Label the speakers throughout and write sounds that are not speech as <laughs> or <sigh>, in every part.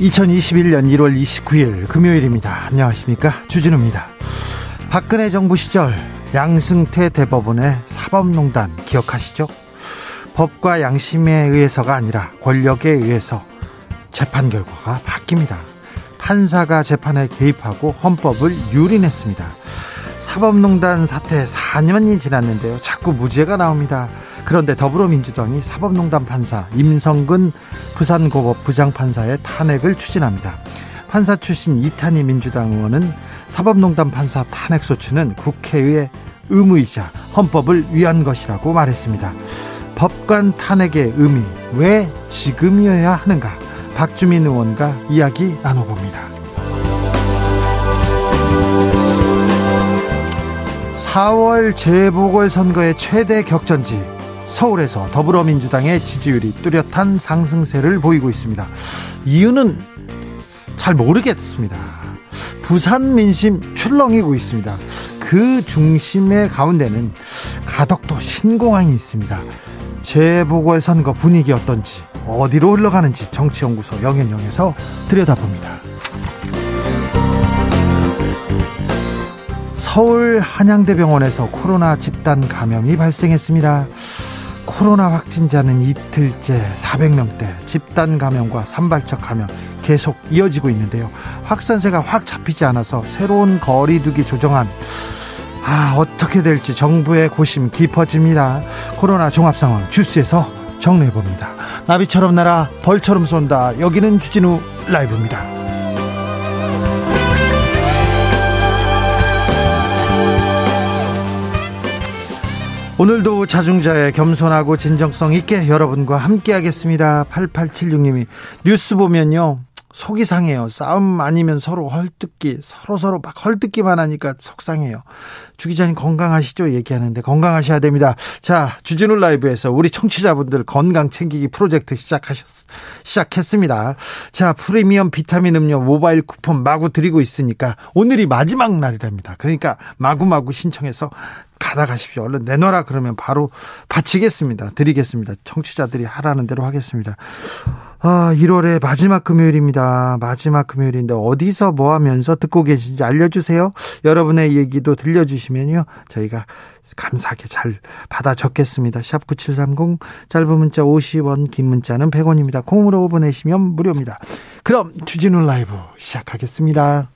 Speaker 1: 2021년 1월 29일 금요일입니다. 안녕하십니까? 주진우입니다. 박근혜 정부 시절 양승태 대법원의 사법농단 기억하시죠? 법과 양심에 의해서가 아니라 권력에 의해서 재판 결과가 바뀝니다. 판사가 재판에 개입하고 헌법을 유린했습니다. 사법농단 사태 4년이 지났는데요. 자꾸 무죄가 나옵니다. 그런데 더불어민주당이 사법농단 판사 임성근 부산고법 부장판사의 탄핵을 추진합니다. 판사 출신 이탄희 민주당 의원은 사법농단 판사 탄핵 소추는 국회의 의무이자 헌법을 위한 것이라고 말했습니다. 법관 탄핵의 의미 왜 지금이어야 하는가? 박주민 의원과 이야기 나눠봅니다. 4월 재보궐선거의 최대 격전지 서울에서 더불어민주당의 지지율이 뚜렷한 상승세를 보이고 있습니다. 이유는 잘 모르겠습니다. 부산 민심 출렁이고 있습니다. 그 중심의 가운데는 가덕도 신공항이 있습니다. 재보궐선거 분위기 어떤지 어디로 흘러가는지 정치연구소 영현영에서 들여다봅니다. 서울 한양대병원에서 코로나 집단 감염이 발생했습니다. 코로나 확진자는 이틀째 400명대, 집단 감염과 산발적 감염 계속 이어지고 있는데요. 확산세가 확 잡히지 않아서 새로운 거리두기 조정안 아, 어떻게 될지 정부의 고심 깊어집니다. 코로나 종합 상황 주스에서 정리해 봅니다. 나비처럼 날아 벌처럼 쏜다. 여기는 주진우 라이브입니다. 오늘도 자중자의 겸손하고 진정성 있게 여러분과 함께 하겠습니다. 8876님이 뉴스 보면요. 속이 상해요. 싸움 아니면 서로 헐뜯기, 서로 서로 막 헐뜯기만 하니까 속상해요. 주 기자님 건강하시죠? 얘기하는데 건강하셔야 됩니다. 자, 주진우 라이브에서 우리 청취자분들 건강 챙기기 프로젝트 시작하셨, 시작했습니다. 자, 프리미엄 비타민 음료 모바일 쿠폰 마구 드리고 있으니까 오늘이 마지막 날이랍니다. 그러니까 마구마구 신청해서 받아가십시오. 얼른 내놔라 그러면 바로 바치겠습니다. 드리겠습니다. 청취자들이 하라는 대로 하겠습니다. 아, 1월의 마지막 금요일입니다. 마지막 금요일인데 어디서 뭐 하면서 듣고 계신지 알려주세요. 여러분의 얘기도 들려주시면요. 저희가 감사하게 잘 받아 적겠습니다. 샵 9730 짧은 문자 50원 긴 문자는 100원입니다. 콩으로 보내시면 무료입니다. 그럼 주진우 라이브 시작하겠습니다.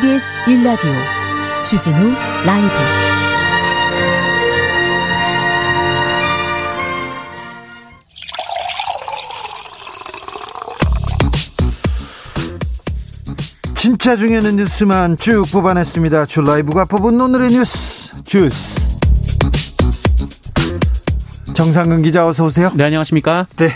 Speaker 2: KBS 1라디오 주진우 라이브
Speaker 1: 진짜 중요한 뉴스만 쭉 뽑아냈습니다. 주 라이브가 뽑은 오늘의 뉴스 주스 정상근 기자 어서 오세요.
Speaker 3: 네 안녕하십니까?
Speaker 1: 네.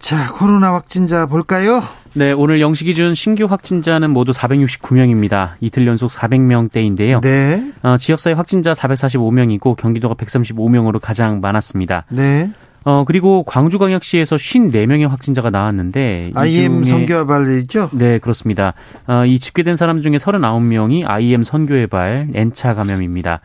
Speaker 1: 자 코로나 확진자 볼까요?
Speaker 3: 네, 오늘 영시 기준 신규 확진자는 모두 469명입니다. 이틀 연속 400명대인데요.
Speaker 1: 네.
Speaker 3: 어, 지역사회 확진자 445명이고 경기도가 135명으로 가장 많았습니다.
Speaker 1: 네.
Speaker 3: 어, 그리고 광주광역시에서 54명의 확진자가 나왔는데.
Speaker 1: IM 선교발이죠?
Speaker 3: 네, 그렇습니다. 어, 이 집계된 사람 중에 39명이 IM 선교의 발 N차 감염입니다.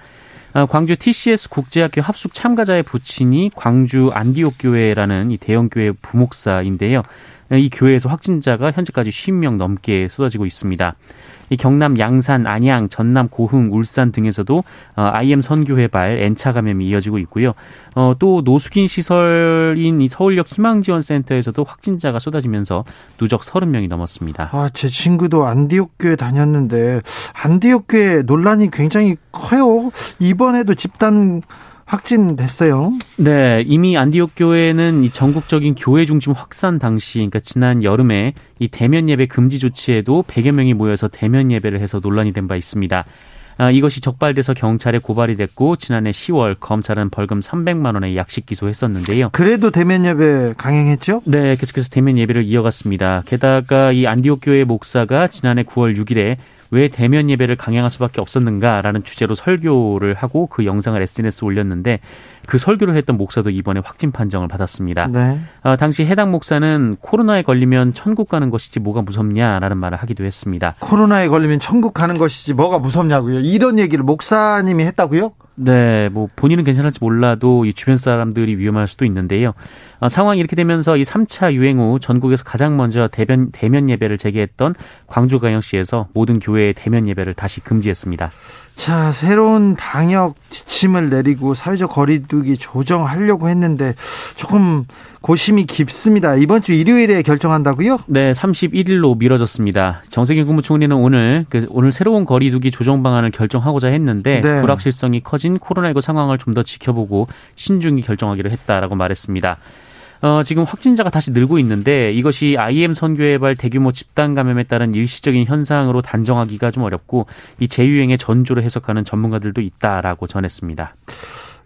Speaker 3: 어, 광주 TCS 국제학교 합숙 참가자의 부친이 광주 안디옥 교회라는 이 대형 교회 부목사인데요. 이 교회에서 확진자가 현재까지 50명 넘게 쏟아지고 있습니다. 이 경남 양산, 안양, 전남 고흥, 울산 등에서도 IM 어, 선교회발 N차 감염이 이어지고 있고요. 어, 또 노숙인 시설인 이 서울역 희망지원센터에서도 확진자가 쏟아지면서 누적 30명이 넘었습니다.
Speaker 1: 아, 제 친구도 안디옥 교회 다녔는데 안디옥 교회 논란이 굉장히 커요. 이번에도 집단 확진됐어요.
Speaker 3: 네, 이미 안디옥 교회는 이 전국적인 교회 중심 확산 당시, 그러니까 지난 여름에 이 대면 예배 금지 조치에도 100여 명이 모여서 대면 예배를 해서 논란이 된 바 있습니다. 아, 이것이 적발돼서 경찰에 고발이 됐고 지난해 10월 검찰은 벌금 300만 원의 약식 기소했었는데요.
Speaker 1: 그래도 대면 예배 강행했죠?
Speaker 3: 네, 계속해서 대면 예배를 이어갔습니다. 게다가 이 안디옥 교회 목사가 지난해 9월 6일에 왜 대면 예배를 강행할 수밖에 없었는가라는 주제로 설교를 하고 그 영상을 SNS에 올렸는데 그 설교를 했던 목사도 이번에 확진 판정을 받았습니다. 네. 어, 당시 해당 목사는 코로나에 걸리면 천국 가는 것이지 뭐가 무섭냐라는 말을 하기도 했습니다.
Speaker 1: 코로나에 걸리면 천국 가는 것이지 뭐가 무섭냐고요? 이런 얘기를 목사님이 했다고요?
Speaker 3: 네, 뭐 본인은 괜찮을지 몰라도 이 주변 사람들이 위험할 수도 있는데요. 어, 상황이 이렇게 되면서 이 3차 유행 후 전국에서 가장 먼저 대면, 대면 예배를 재개했던 광주 광역시에서 모든 교회의 대면 예배를 다시 금지했습니다.
Speaker 1: 자, 새로운 방역 지침을 내리고 사회적 거리두기 조정하려고 했는데 조금 고심이 깊습니다. 이번 주 일요일에 결정한다고요?
Speaker 3: 네, 31일로 미뤄졌습니다. 정세균 국무총리는 오늘 그 오늘 새로운 거리두기 조정 방안을 결정하고자 했는데 네. 불확실성이 커진 코로나19 상황을 좀 더 지켜보고 신중히 결정하기로 했다라고 말했습니다. 어, 지금 확진자가 다시 늘고 있는데 이것이 IM 선교회발 대규모 집단 감염에 따른 일시적인 현상으로 단정하기가 좀 어렵고 이 재유행의 전조를 해석하는 전문가들도 있다라고 전했습니다.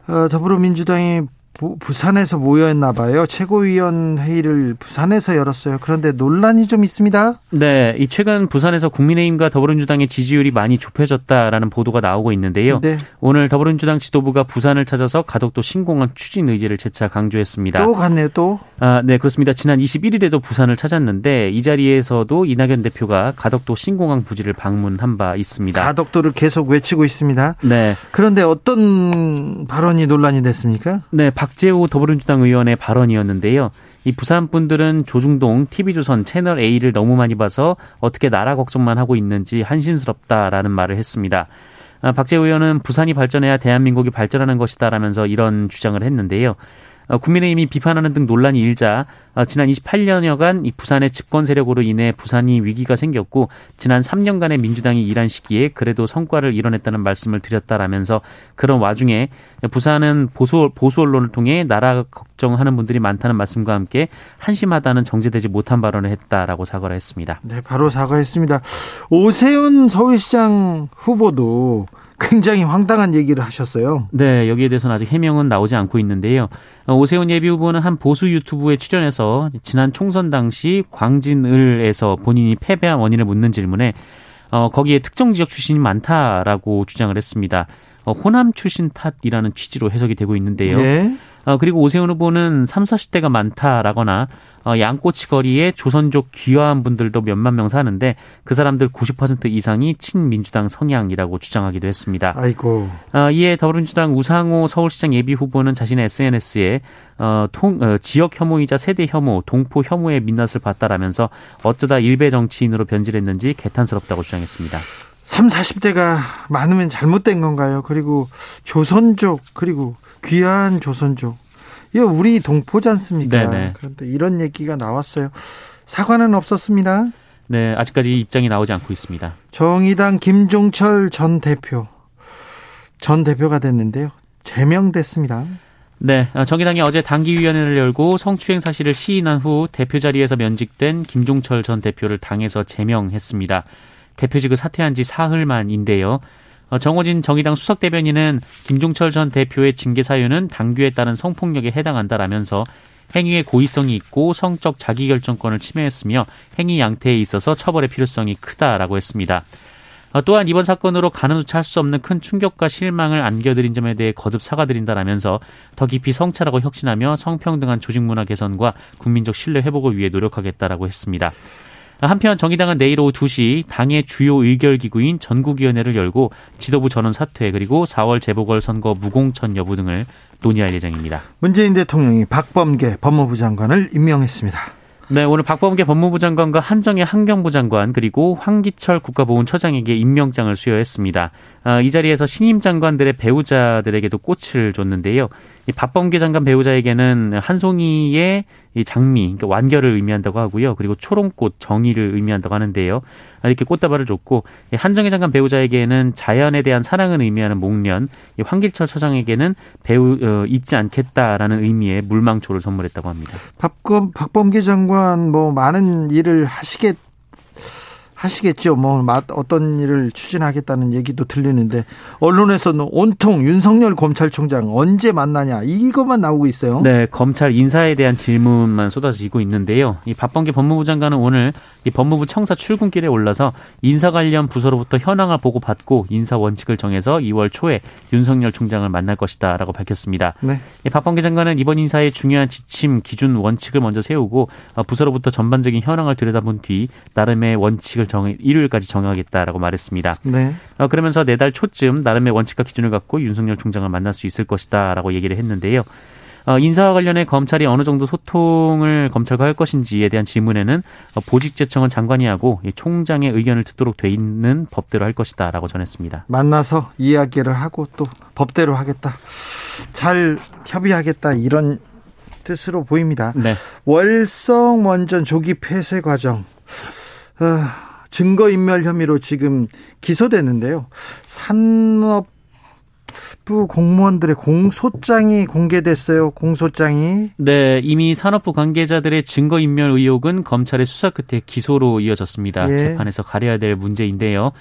Speaker 1: 어, 더불어민주당이 부 산에서 모여있나 봐요. 최고위원 회의를 부산에서 열었어요. 그런데 논란이 좀 있습니다.
Speaker 3: 네, 이 최근 부산에서 국민의힘과 더불어민주당의 지지율이 많이 좁혀졌다라는 보도가 나오고 있는데요. 네. 오늘 더불어민주당 지도부가 부산을 찾아서 가덕도 신공항 추진 의지를 재차 강조했습니다.
Speaker 1: 또 갔네요, 또.
Speaker 3: 아, 네, 그렇습니다. 지난 21일에도 부산을 찾았는데 이 자리에서도 이낙연 대표가 가덕도 신공항 부지를 방문한 바 있습니다.
Speaker 1: 가덕도를 계속 외치고 있습니다. 네. 그런데 어떤 발언이 논란이 됐습니까?
Speaker 3: 네, 박재호 더불어민주당 의원의 발언이었는데요. 이 부산 분들은 조중동, TV조선, 채널 A를 너무 많이 봐서 어떻게 나라 걱정만 하고 있는지 한심스럽다라는 말을 했습니다. 아, 박재호 의원은 부산이 발전해야 대한민국이 발전하는 것이다라면서 이런 주장을 했는데요. 어, 국민의힘이 비판하는 등 논란이 일자 어, 지난 28년여간 이 부산의 집권 세력으로 인해 부산이 위기가 생겼고 지난 3년간의 민주당이 일한 시기에 그래도 성과를 이뤄냈다는 말씀을 드렸다라면서 그런 와중에 부산은 보수 보수 언론을 통해 나라 걱정하는 분들이 많다는 말씀과 함께 한심하다는 정제되지 못한 발언을 했다라고 사과를 했습니다.
Speaker 1: 네, 바로 사과했습니다. 오세훈 서울시장 후보도 굉장히 황당한 얘기를 하셨어요.
Speaker 3: 네, 여기에 대해서는 아직 해명은 나오지 않고 있는데요. 어, 오세훈 예비 후보는 한 보수 유튜브에 출연해서 지난 총선 당시 광진을에서 본인이 패배한 원인을 묻는 질문에 어, 거기에 특정 지역 출신이 많다라고 주장을 했습니다. 어, 호남 출신 탓이라는 취지로 해석이 되고 있는데요. 네. 어, 그리고 오세훈 후보는 3, 40대가 많다라거나 어, 양꼬치 거리에 조선족 귀화한 분들도 몇만 명 사는데 그 사람들 90% 이상이 친민주당 성향이라고 주장하기도 했습니다.
Speaker 1: 아이고.
Speaker 3: 어, 이에 더불어민주당 우상호 서울시장 예비 후보는 자신의 SNS에 어, 통, 어, 지역 혐오이자 세대 혐오, 동포 혐오의 민낯을 봤다라면서 어쩌다 일배 정치인으로 변질했는지 개탄스럽다고 주장했습니다.
Speaker 1: 3, 40대가 많으면 잘못된 건가요? 그리고 조선족, 그리고 귀한 조선족. 이거 우리 동포지 않습니까? 네네. 그런데 이런 얘기가 나왔어요. 사과는 없었습니다.
Speaker 3: 네, 아직까지 입장이 나오지 않고 있습니다.
Speaker 1: 정의당 김종철 전 대표 전 대표가 됐는데요. 제명됐습니다.
Speaker 3: 네, 어, 정의당이 어제 당기위원회를 열고 성추행 사실을 시인한 후 대표 자리에서 면직된 김종철 전 대표를 당에서 제명했습니다. 대표직을 사퇴한 지 사흘 만인데요. 어, 정호진 정의당 수석 대변인은 김종철 전 대표의 징계 사유는 당규에 따른 성폭력에 해당한다라면서 행위의 고의성이 있고 성적 자기결정권을 침해했으며 행위 양태에 있어서 처벌의 필요성이 크다라고 했습니다. 어, 또한 이번 사건으로 가는조차 할수 없는 큰 충격과 실망을 안겨드린 점에 대해 거듭 사과드린다라면서 더 깊이 성찰하고 혁신하며 성평등한 조직 문화 개선과 국민적 신뢰 회복을 위해 노력하겠다라고 했습니다. 한편 정의당은 내일 오후 2시 당의 주요 의결기구인 전국위원회를 열고 지도부 전원 사퇴 그리고 4월 재보궐선거 무공천 여부 등을 논의할 예정입니다.
Speaker 1: 문재인 대통령이 박범계 법무부 장관을 임명했습니다.
Speaker 3: 네, 오늘 박범계 법무부 장관과 한정혜 환경부 장관 그리고 황기철 국가보훈처장에게 임명장을 수여했습니다. 아, 이 자리에서 신임 장관들의 배우자들에게도 꽃을 줬는데요. 이 박범계 장관 배우자에게는 한 송이의 이 장미, 그러니까 완결을 의미한다고 하고요. 그리고 초롱꽃, 정의를 의미한다고 하는데요. 아, 이렇게 꽃다발을 줬고 한정희 장관 배우자에게는 자연에 대한 사랑을 의미하는 목련, 황길철 처장에게는 배우 어, 잊지 않겠다라는 의미의 물망초를 선물했다고 합니다.
Speaker 1: 박범 박범계 장관 뭐 많은 일을 하시겠 하시겠죠. 뭐 어떤 일을 추진하겠다는 얘기도 들리는데 언론에서는 온통 윤석열 검찰총장 언제 만나냐 이것만 나오고 있어요.
Speaker 3: 네, 검찰 인사에 대한 질문만 쏟아지고 있는데요. 이 박범계 법무부 장관은 오늘 이 법무부 청사 출근길에 올라서 인사 관련 부서로부터 현황을 보고 받고 인사 원칙을 정해서 2월 초에 윤석열 총장을 만날 것이다라고 밝혔습니다. 네. 이 박범계 장관은 이번 인사의 중요한 지침, 기준, 원칙을 먼저 세우고 어, 부서로부터 전반적인 현황을 들여다본 뒤 나름의 원칙을 정 일요일까지 정하겠다라고 말했습니다. 네. 어, 그러면서 내달 초쯤 나름의 원칙과 기준을 갖고 윤석열 총장을 만날 수 있을 것이다라고 얘기를 했는데요. 어, 인사와 관련해 검찰이 어느 정도 소통을 검찰과 할 것인지에 대한 질문에는 어, 보직제청은 장관이 하고 총장의 의견을 듣도록 돼 있는 법대로 할 것이다라고 전했습니다.
Speaker 1: 만나서 이야기를 하고 또 법대로 하겠다. 잘 협의하겠다 이런 뜻으로 보입니다. 네. 월성 원전 조기 폐쇄 과정. 어, 증거인멸 혐의로 지금 기소됐는데요. 산업부 공무원들의 공소장이 공개됐어요. 공소장이.
Speaker 3: 네, 이미 산업부 관계자들의 증거인멸 의혹은 검찰의 수사 끝에 기소로 이어졌습니다. 예. 재판에서 가려야 될 문제인데요.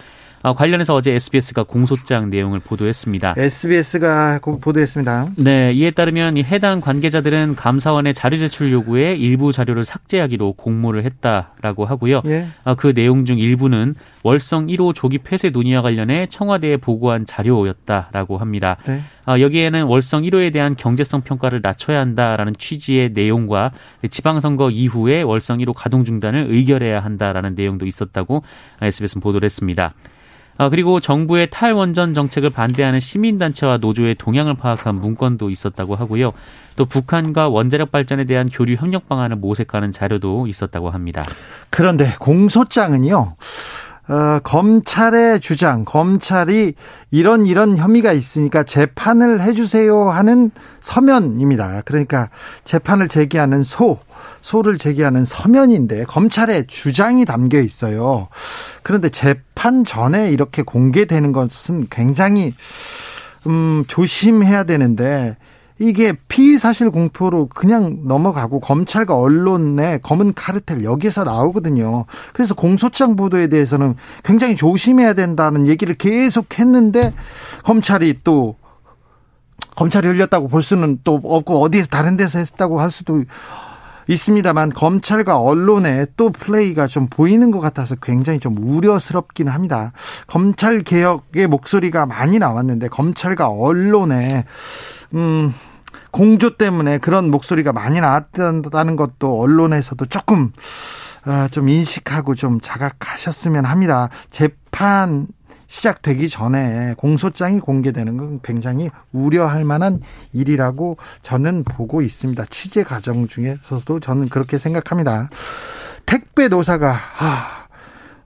Speaker 3: 아, 관련해서 어제 SBS가 공소장 내용을 보도했습니다.
Speaker 1: SBS가 보도했습니다.
Speaker 3: 네, 이에 따르면 이 해당 관계자들은 감사원의 자료 제출 요구에 일부 자료를 삭제하기로 공모를 했다라고 하고요. 예. 아, 그 내용 중 일부는 월성 1호 조기 폐쇄 논의와 관련해 청와대에 보고한 자료였다라고 합니다. 네. 아, 여기에는 월성 1호에 대한 경제성 평가를 낮춰야 한다라는 취지의 내용과 지방선거 이후에 월성 1호 가동 중단을 의결해야 한다라는 내용도 있었다고 SBS는 보도를 했습니다. 아, 그리고 정부의 탈원전 정책을 반대하는 시민단체와 노조의 동향을 파악한 문건도 있었다고 하고요. 또 북한과 원자력 발전에 대한 교류 협력 방안을 모색하는 자료도 있었다고 합니다.
Speaker 1: 그런데 공소장은요. 어, 검찰의 주장, 검찰이 이런 이런 혐의가 있으니까 재판을 해주세요 하는 서면입니다. 그러니까 재판을 제기하는 소, 소를 제기하는 서면인데 검찰의 주장이 담겨 있어요. 그런데 재판 전에 이렇게 공개되는 것은 굉장히 음, 조심해야 되는데 이게 피의 사실 공표로 그냥 넘어가고 검찰과 언론의 검은 카르텔 여기서 나오거든요. 그래서 공소장 보도에 대해서는 굉장히 조심해야 된다는 얘기를 계속 했는데 검찰이 또 검찰이 흘렸다고 볼 수는 또 없고 어디에서 다른 데서 했다고 할 수도 있습니다만 검찰과 언론의 또 플레이가 좀 보이는 것 같아서 굉장히 좀 우려스럽긴 합니다. 검찰 개혁의 목소리가 많이 나왔는데 검찰과 언론의 음 공조 때문에 그런 목소리가 많이 나왔다는 것도 언론에서도 조금 어, 좀 인식하고 좀 자각하셨으면 합니다. 재판 시작되기 전에 공소장이 공개되는 건 굉장히 우려할 만한 일이라고 저는 보고 있습니다. 취재 과정 중에서도 저는 그렇게 생각합니다. 택배 노사가 아,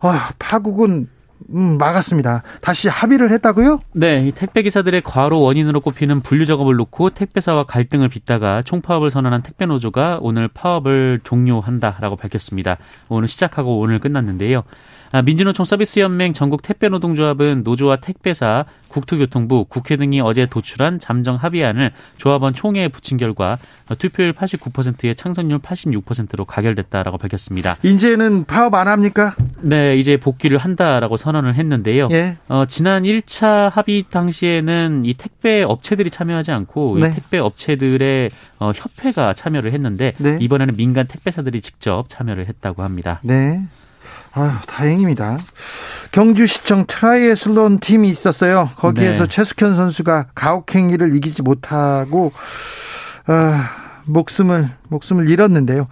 Speaker 1: 아 파국은 음, 막았습니다. 다시 합의를 했다고요?
Speaker 3: 네, 택배 기사들의 과로 원인으로 꼽히는 분류 작업을 놓고 택배사와 갈등을 빚다가 총파업을 선언한 택배 노조가 오늘 파업을 종료한다라고 밝혔습니다. 오늘 시작하고 오늘 끝났는데요. 아, 민주노총 서비스연맹 전국 택배노동조합은 노조와 택배사, 국토교통부, 국회 등이 어제 도출한 잠정 합의안을 조합원 총회에 붙인 결과 투표율 89%에 창선율 86%로 가결됐다라고 밝혔습니다.
Speaker 1: 이제는 파업 안 합니까?
Speaker 3: 네, 이제 복귀를 한다라고 선언을 했는데요. 예. 어, 지난 1차 합의 당시에는 이 택배 업체들이 참여하지 않고 네. 이 택배 업체들의 어, 협회가 참여를 했는데 네. 이번에는 민간 택배사들이 직접 참여를 했다고 합니다.
Speaker 1: 네. 아유, 다행입니다. 경주시청 트라이애슬론 팀이 있었어요. 거기에서 네. 최숙현 선수가 가혹행위를 이기지 못하고 아, 목숨을 목숨을 잃었는데요.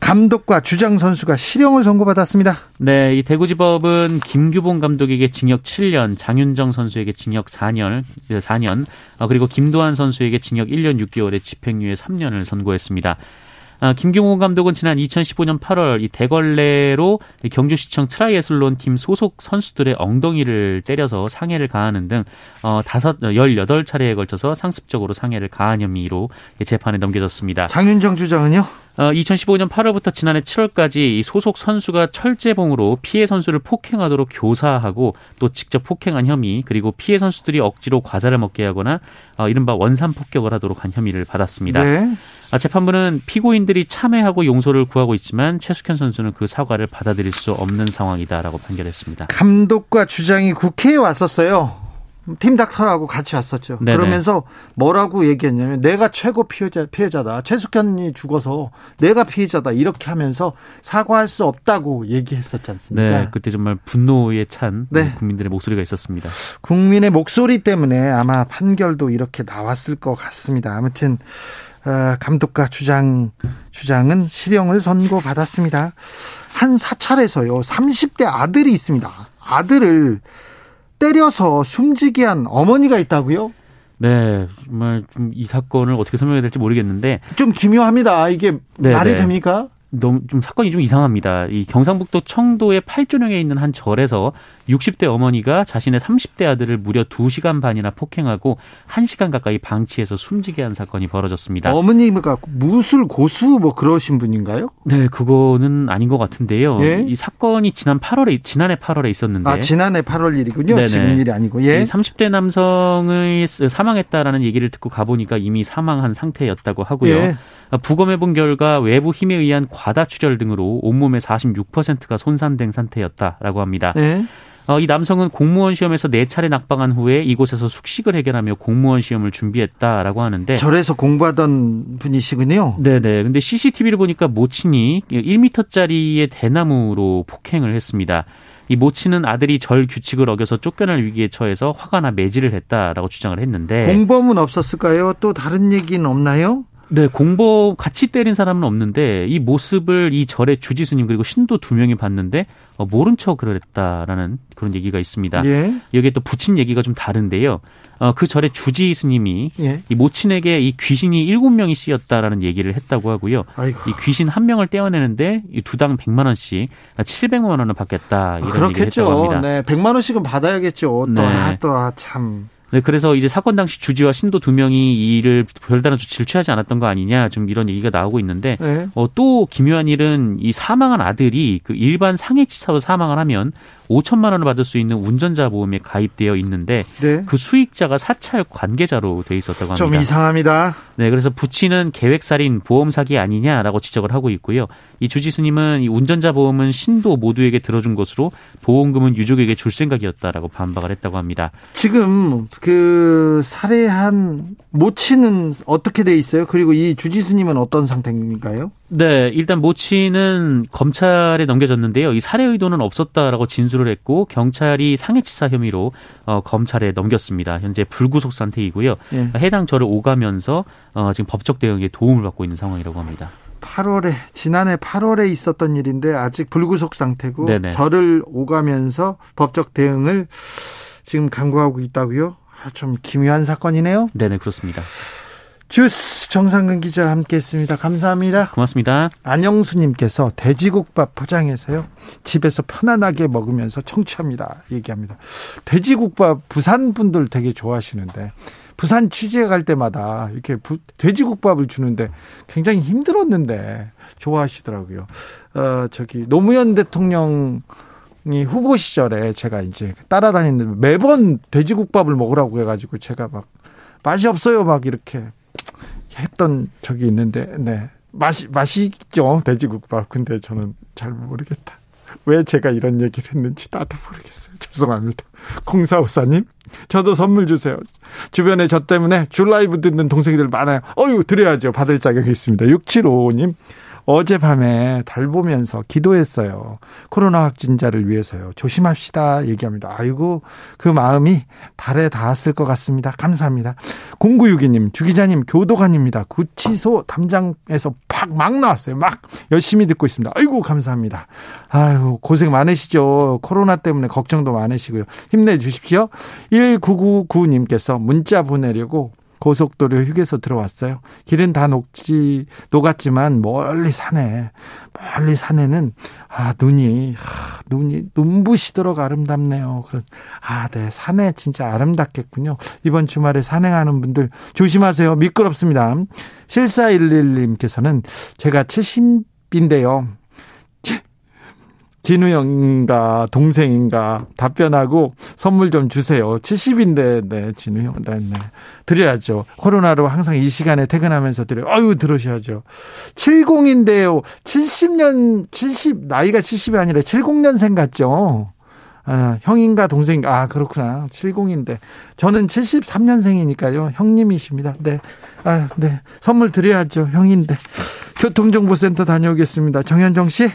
Speaker 1: 감독과 주장 선수가 실형을 선고받았습니다.
Speaker 3: 네, 이 대구지법은 김규봉 감독에게 징역 7년, 장윤정 선수에게 징역 4년, 4년, 어, 그리고 김도환 선수에게 징역 1년 6개월의 집행유예 3년을 선고했습니다. 아, 김규봉 감독은 지난 2015년 8월 이 대걸레로 경주시청 트라이애슬론 팀 소속 선수들의 엉덩이를 때려서 상해를 가하는 등 어, 다섯, 18차례에 걸쳐서 상습적으로 상해를 가한 혐의로 재판에 넘겨졌습니다.
Speaker 1: 장윤정 주장은요?
Speaker 3: 어, 2015년 8월부터 지난해 7월까지 소속 선수가 철제봉으로 피해 선수를 폭행하도록 교사하고 또 직접 폭행한 혐의 그리고 피해 선수들이 억지로 과자를 먹게 하거나 어, 이른바 원산 폭격을 하도록 한 혐의를 받았습니다. 네. 아, 재판부는 피고인들이 참회하고 용서를 구하고 있지만 최숙현 선수는 그 사과를 받아들일 수 없는 상황이다라고 판결했습니다.
Speaker 1: 감독과 주장이 국회에 왔었어요. 팀 닥터라고 같이 왔었죠. 네네. 그러면서 뭐라고 얘기했냐면 내가 최고 피해자 피해자다. 최숙현이 죽어서 내가 피해자다. 이렇게 하면서 사과할 수 없다고 얘기했었지 않습니까?
Speaker 3: 네, 그때 정말 분노에 찬 네. 국민들의 목소리가 있었습니다.
Speaker 1: 국민의 목소리 때문에 아마 판결도 이렇게 나왔을 것 같습니다. 아무튼 어, 감독과 주장 주장은 실형을 선고받았습니다. 한 사찰에서요 30대 아들이 있습니다. 아들을 때려서 숨지게 한 어머니가 있다고요?
Speaker 3: 네, 정말 좀 이 사건을 어떻게 설명해야 될지 모르겠는데
Speaker 1: 좀 기묘합니다. 이게 네네. 말이 네. 됩니까?
Speaker 3: 너무 좀 사건이 좀 이상합니다. 이 경상북도 청도의 팔조령에 있는 한 절에서 60대 어머니가 자신의 30대 아들을 무려 2시간 반이나 폭행하고 1시간 가까이 방치해서 숨지게 한 사건이 벌어졌습니다.
Speaker 1: 어머니가 무술 고수 뭐 그러신 분인가요?
Speaker 3: 네, 그거는 아닌 것 같은데요. 예? 이 사건이 지난 8월에 지난해 8월에 있었는데
Speaker 1: 아, 지난해 8월 일이군요. 네네. 지금 일이 아니고. 예.
Speaker 3: 30대 남성의 사망했다라는 얘기를 듣고 가 보니까 이미 사망한 상태였다고 하고요. 예. 부검해 본 결과 외부 힘에 의한 과다 출혈 등으로 온몸의 46%가 손상된 상태였다라고 합니다. 네. 어, 이 남성은 공무원 시험에서 네 차례 낙방한 후에 이곳에서 숙식을 해결하며 공무원 시험을 준비했다라고 하는데
Speaker 1: 절에서 공부하던 분이시군요.
Speaker 3: 네네. 근데 CCTV를 보니까 모친이 1m짜리의 대나무로 폭행을 했습니다. 이 모친은 아들이 절 규칙을 어겨서 쫓겨날 위기에 처해서 화가 나 매질을 했다라고 주장을 했는데
Speaker 1: 공범은 없었을까요? 또 다른 얘기는 없나요?
Speaker 3: 네, 공범 같이 때린 사람은 없는데 이 모습을 이 절의 주지 스님 그리고 신도 두 명이 봤는데 어, 모른 척 그랬다라는 그런 얘기가 있습니다. 예. 여기에 또 붙인 얘기가 좀 다른데요. 어, 그 절의 주지 스님이 예. 이 모친에게 이 귀신이 일곱 명이 쓰였다라는 얘기를 했다고 하고요. 아이고. 이 귀신 한 명을 떼어내는데 두당 100만 원씩 700만 원을 받겠다 이런 그렇겠죠. 얘기를 했다고 합니다.
Speaker 1: 네, 100만 원씩은 받아야겠죠. 또, 네. 아, 또, 아, 참.
Speaker 3: 네, 그래서 이제 사건 당시 주지와 신도 두 명이 이 일을 별다른 조치를 취하지 않았던 거 아니냐 좀 이런 얘기가 나오고 있는데 네. 어, 또 기묘한 일은 이 사망한 아들이 그 일반 상해치사로 사망을 하면 5천만 원을 받을 수 있는 운전자 보험에 가입되어 있는데 네. 그 수익자가 사찰 관계자로 돼 있었다고 합니다.
Speaker 1: 좀 이상합니다.
Speaker 3: 네, 그래서 부친은 계획살인 보험 사기 아니냐라고 지적을 하고 있고요. 이 주지스님은 이 운전자 보험은 신도 모두에게 들어준 것으로 보험금은 유족에게 줄 생각이었다라고 반박을 했다고 합니다.
Speaker 1: 지금 그 살해한 모친은 어떻게 돼 있어요? 그리고 이 주지스님은 어떤 상태인가요?
Speaker 3: 네, 일단 모치는 검찰에 넘겨졌는데요. 이 살해 의도는 없었다라고 진술을 했고 경찰이 상해치사 혐의로 어, 검찰에 넘겼습니다. 현재 불구속 상태이고요. 예. 해당 절을 오가면서 어, 지금 법적 대응에 도움을 받고 있는 상황이라고 합니다.
Speaker 1: 8월에 지난해 8월에 있었던 일인데 아직 불구속 상태고 네네. 절을 오가면서 법적 대응을 지금 강구하고 있다고요? 아, 좀 기묘한 사건이네요.
Speaker 3: 네네 그렇습니다.
Speaker 1: 주스 정상근 기자 함께했습니다. 감사합니다.
Speaker 3: 고맙습니다.
Speaker 1: 안영수님께서 돼지국밥 포장해서요 집에서 편안하게 먹으면서 청취합니다. 얘기합니다. 돼지국밥 부산 분들 되게 좋아하시는데 부산 취재 갈 때마다 이렇게 부, 돼지국밥을 주는데 굉장히 힘들었는데 좋아하시더라고요. 어 저기 노무현 대통령 이 후보 시절에 제가 이제 따라다니는데 매번 돼지국밥을 먹으라고 해가지고 제가 막 맛이 없어요 막 이렇게 했던 적이 있는데, 네. 맛이, 맛있죠. 돼지국밥. 근데 저는 잘 모르겠다. 왜 제가 이런 얘기를 했는지 나도 모르겠어요. 죄송합니다. 공사우사님, 저도 선물 주세요. 주변에 저 때문에 줄 라이브 듣는 동생들 많아요. 어유 드려야죠. 받을 자격이 있습니다. 6755님, 어젯밤에 달 보면서 기도했어요. 코로나 확진자를 위해서요. 조심합시다. 얘기합니다. 아이고, 그 마음이 달에 닿았을 것 같습니다. 감사합니다. 0962님, 주기자님, 교도관입니다. 구치소 담장에서 팍 막 나왔어요. 막 열심히 듣고 있습니다. 아이고, 감사합니다. 아유, 고생 많으시죠. 코로나 때문에 걱정도 많으시고요. 힘내주십시오. 1999님께서 문자 보내려고 고속도로 휴게소 들어왔어요. 길은 다 녹지 녹았지만 멀리 산에 멀리 산에는 아 눈이 아, 눈이 눈부시도록 아름답네요. 그런 아네 산에 진짜 아름답겠군요. 이번 주말에 산행하는 분들 조심하세요. 미끄럽습니다. 실사일일님께서는 제가 70인데요. 진우 형인가 동생인가 답변하고 선물 좀 주세요. 70인데 네 진우 형 네, 네. 드려야죠. 코로나로 항상 이 시간에 퇴근하면서 드려요. 아유 들으셔야죠. 70인데요. 70년 70 나이가 70이 아니라 70년생 같죠. 아, 형인가 동생인가 아 그렇구나 70인데 저는 73년생이니까요 형님이십니다 네 아, 네 선물 드려야죠 형인데 교통정보센터 다녀오겠습니다 정현정 씨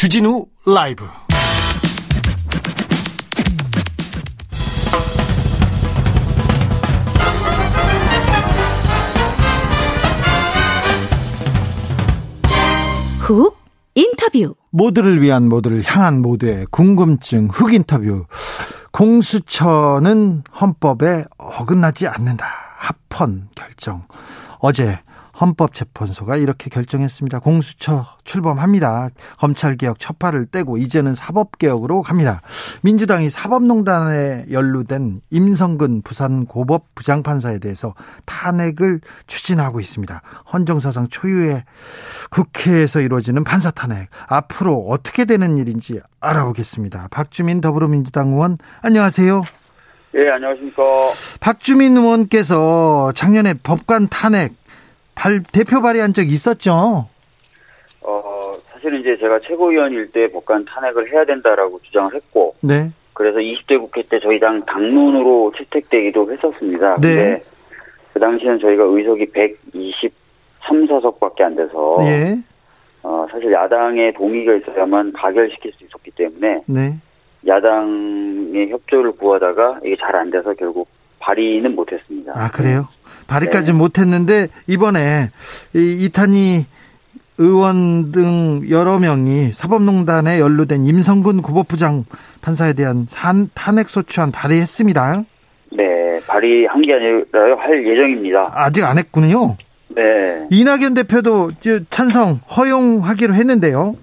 Speaker 1: 주진우 라이브.
Speaker 2: 훅 인터뷰.
Speaker 1: 모두를 위한 모두를 향한 모두의 궁금증 흑 인터뷰. 공수처는 헌법에 어긋나지 않는다. 합헌 결정. 어제 헌법재판소가 이렇게 결정했습니다. 공수처 출범합니다. 검찰개혁 첫 발을 떼고 이제는 사법개혁으로 갑니다. 민주당이 사법농단에 연루된 임성근 부산고법 부장판사에 대해서 탄핵을 추진하고 있습니다. 헌정사상 초유의 국회에서 이루어지는 판사 탄핵. 앞으로 어떻게 되는 일인지 알아보겠습니다. 박주민 더불어민주당 의원 안녕하세요.
Speaker 4: 예, 안녕하십니까.
Speaker 1: 박주민 의원께서 작년에 법관 탄핵 발, 대표 발의한 적 있었죠?
Speaker 4: 어, 사실은 이제 제가 최고위원일 때 법관 탄핵을 해야 된다라고 주장을 했고.
Speaker 1: 네.
Speaker 4: 그래서 20대 국회 때 저희 당 당론으로 채택되기도 했었습니다. 네. 근데 그 당시에는 저희가 의석이 123, 4석밖에 안 돼서. 예. 어, 사실 야당의 동의가 있어야만 가결시킬 수 있었기 때문에. 네. 야당의 협조를 구하다가 이게 잘 안 돼서 결국 발의는 못했습니다.
Speaker 1: 아 그래요? 발의까지 네. 못했는데 이번에 이 이탄희 의원 등 여러 명이 사법농단에 연루된 임성근 고법부장 판사에 대한 산, 탄핵 소추안 발의했습니다.
Speaker 4: 네, 발의한 게 아니라 할 예정입니다.
Speaker 1: 아직 안 했군요.
Speaker 4: 네.
Speaker 1: 이낙연 대표도 찬성 허용하기로 했는데요.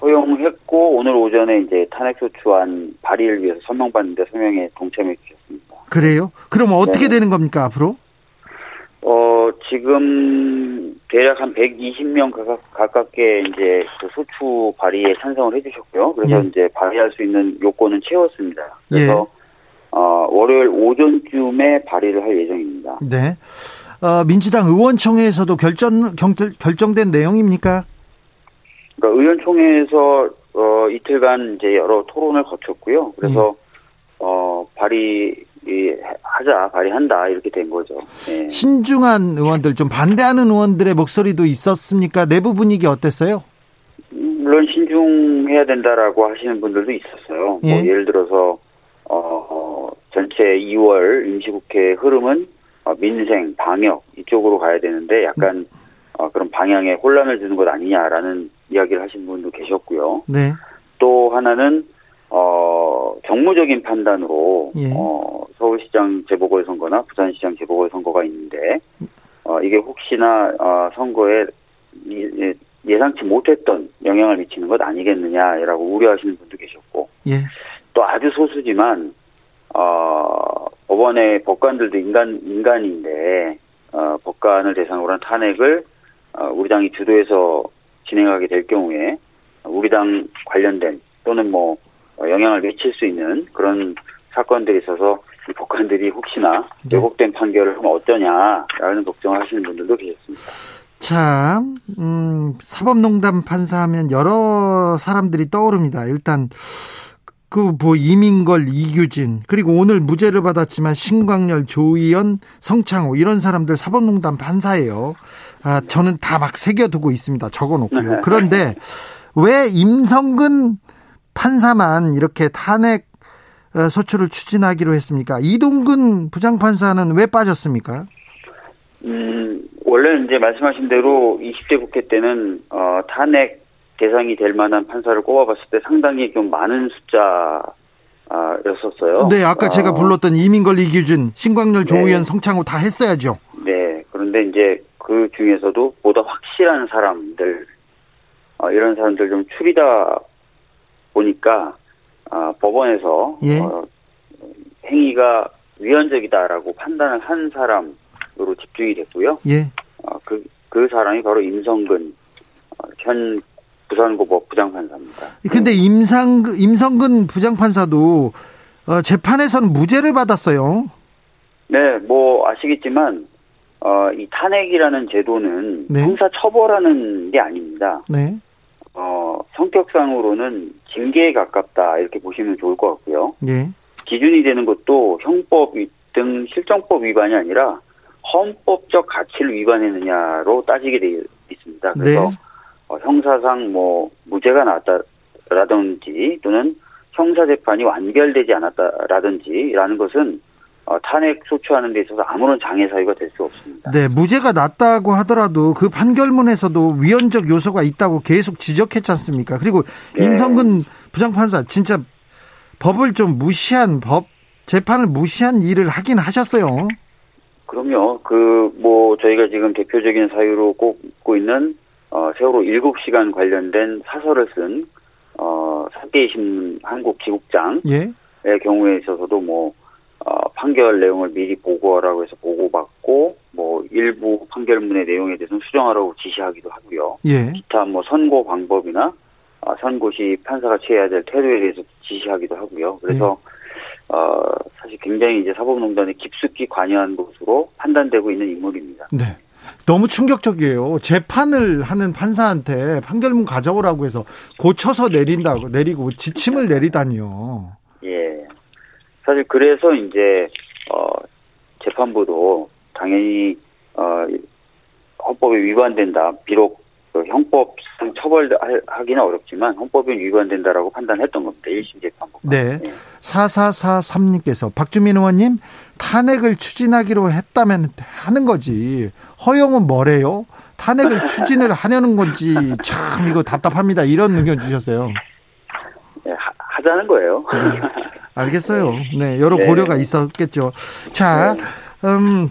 Speaker 4: 허용했고 오늘 오전에 이제 탄핵 소추안 발의를 위해서 서명받는데 서명에 주셨습니다.
Speaker 1: 그래요? 그럼 어떻게 네. 되는 겁니까 앞으로?
Speaker 4: 어, 지금 대략 한 120명 가깝, 게 이제 그 소추 발의에 찬성을 해주셨고요. 그래서 예. 이제 발의할 수 있는 요건은 채웠습니다. 그래서 예. 어, 월요일 오전쯤에 발의를 할 예정입니다.
Speaker 1: 네. 어, 민주당 의원총회에서도 결정 결정, 된 내용입니까?
Speaker 4: 그러니까 의원총회에서 어, 이틀간 이제 여러 토론을 거쳤고요. 그래서 예. 어, 발의 하자 발의한다 이렇게 된 거죠.
Speaker 1: 네. 신중한 의원들 좀 반대하는 의원들의 목소리도 있었습니까? 내부 분위기 어땠어요?
Speaker 4: 물론 신중해야 된다라고 하시는 분들도 있었어요. 뭐 예. 뭐 예를 들어서 어, 전체 2월 임시국회 흐름은 어, 민생, 방역 이쪽으로 가야 되는데 약간 어, 그런 방향에 혼란을 주는 것 아니냐라는 이야기를 하신 분도 계셨고요. 네. 또 하나는 어, 정무적인 판단으로 예. 어, 서울시장 재보궐선거나 부산시장 재보궐선거가 있는데 어, 이게 혹시나 어, 선거에 예상치 못했던 영향을 미치는 것 아니겠느냐라고 우려하시는 분도 계셨고 예. 또 아주 소수지만 어, 법원의 법관들도 인간 인간인데 어, 법관을 대상으로 한 탄핵을 어, 우리 당이 주도해서 진행하게 될 경우에 우리 당 관련된 또는 뭐 어, 영향을 미칠 수 있는 그런 사건들이 있어서 이 법관들이 혹시나 네. 왜곡된 판결을 하면 어떠냐라는 걱정을 하시는 분들도 계셨습니다.
Speaker 1: 참, 음, 사법농단 판사하면 여러 사람들이 떠오릅니다. 일단, 그뭐 이민걸, 이규진 그리고 오늘 무죄를 받았지만 신광열, 조의연, 성창호 이런 사람들 사법농단 판사예요. 아, 저는 다 막 새겨두고 있습니다. 적어놓고요. <laughs> 그런데 왜 임성근 판사만 이렇게 탄핵 어, 소추를 추진하기로 했습니까? 이동근 부장판사는 왜 빠졌습니까?
Speaker 4: 음, 원래 이제 말씀하신 대로 20대 국회 때는 어, 탄핵 대상이 될 만한 판사를 꼽아봤을 때 상당히 좀 많은 숫자 였었어요.
Speaker 1: 네, 아까 어, 제가 불렀던 이민걸, 이규준, 신광열, 조우현, 네. 성창호 다 했어야죠.
Speaker 4: 네, 그런데 이제 그 중에서도 보다 확실한 사람들, 어, 이런 사람들 좀 추리다 보니까 어, 법원에서 예. 어, 행위가 위헌적이다라고 판단을 한 사람으로 집중이 됐고요. 예. 어, 그, 그 사람이 바로 임성근 어, 현 부산고법 부장판사입니다.
Speaker 1: 근데 임상 임성근 부장판사도 어, 재판에서는 무죄를 받았어요.
Speaker 4: 네, 뭐 아시겠지만 어, 이 탄핵이라는 제도는 네. 형사 처벌하는 게 아닙니다. 네. 어, 성격상으로는 징계에 가깝다 이렇게 보시면 좋을 것 같고요. 네. 기준이 되는 것도 형법 등 실정법 위반이 아니라 헌법적 가치를 위반했느냐로 따지게 되어 있습니다. 그래서 네. 어, 형사상 뭐 무죄가 나왔다라든지 또는 형사 재판이 완결되지 않았다라든지라는 것은 어, 탄핵 소추하는 데 있어서 아무런 장애 사유가 될 수 없습니다.
Speaker 1: 네, 무죄가 났다고 하더라도 그 판결문에서도 위헌적 요소가 있다고 계속 지적했지 않습니까? 그리고 네. 임성근 부장판사 진짜 법을 좀 무시한 법 재판을 무시한 일을 하긴 하셨어요.
Speaker 4: 그럼요. 그 뭐 저희가 지금 대표적인 사유로 꼽고 있는 어, 세월호 7시간 관련된 사설을 쓴 어, 신문 한국 지국장의 예? 경우에 있어서도 뭐 어, 판결 내용을 미리 보고하라고 해서 보고받고 뭐 일부 판결문의 내용에 대해서는 수정하라고 지시하기도 하고요. 예. 기타 뭐 선고 방법이나 아, 선고 시 판사가 취해야 될 태도에 대해서 지시하기도 하고요. 그래서 예. 어, 사실 굉장히 이제 사법농단에 깊숙이 관여한 것으로 판단되고 있는 인물입니다.
Speaker 1: 네. 너무 충격적이에요. 재판을 하는 판사한테 판결문 가져오라고 해서 고쳐서 내린다고 내리고 지침을 내리다니요.
Speaker 4: 예. 사실 그래서 이제 어 재판부도 당연히 어 헌법에 위반된다. 비록 그 형법상 처벌하기는 어렵지만 헌법에 위반된다라고 판단했던 겁니다. 1심 재판부.
Speaker 1: 네. 네. 4443님께서 박주민 의원님 탄핵을 추진하기로 했다면 하는 거지. 허용은 뭐래요? 탄핵을 <laughs> 추진을 하려는 건지 참 이거 답답합니다. 이런 의견 주셨어요.
Speaker 4: 네, 하, 자는 거예요. 네. <laughs>
Speaker 1: 알겠어요. 네, 여러 네. 고려가 있었겠죠. 자, 네. 음,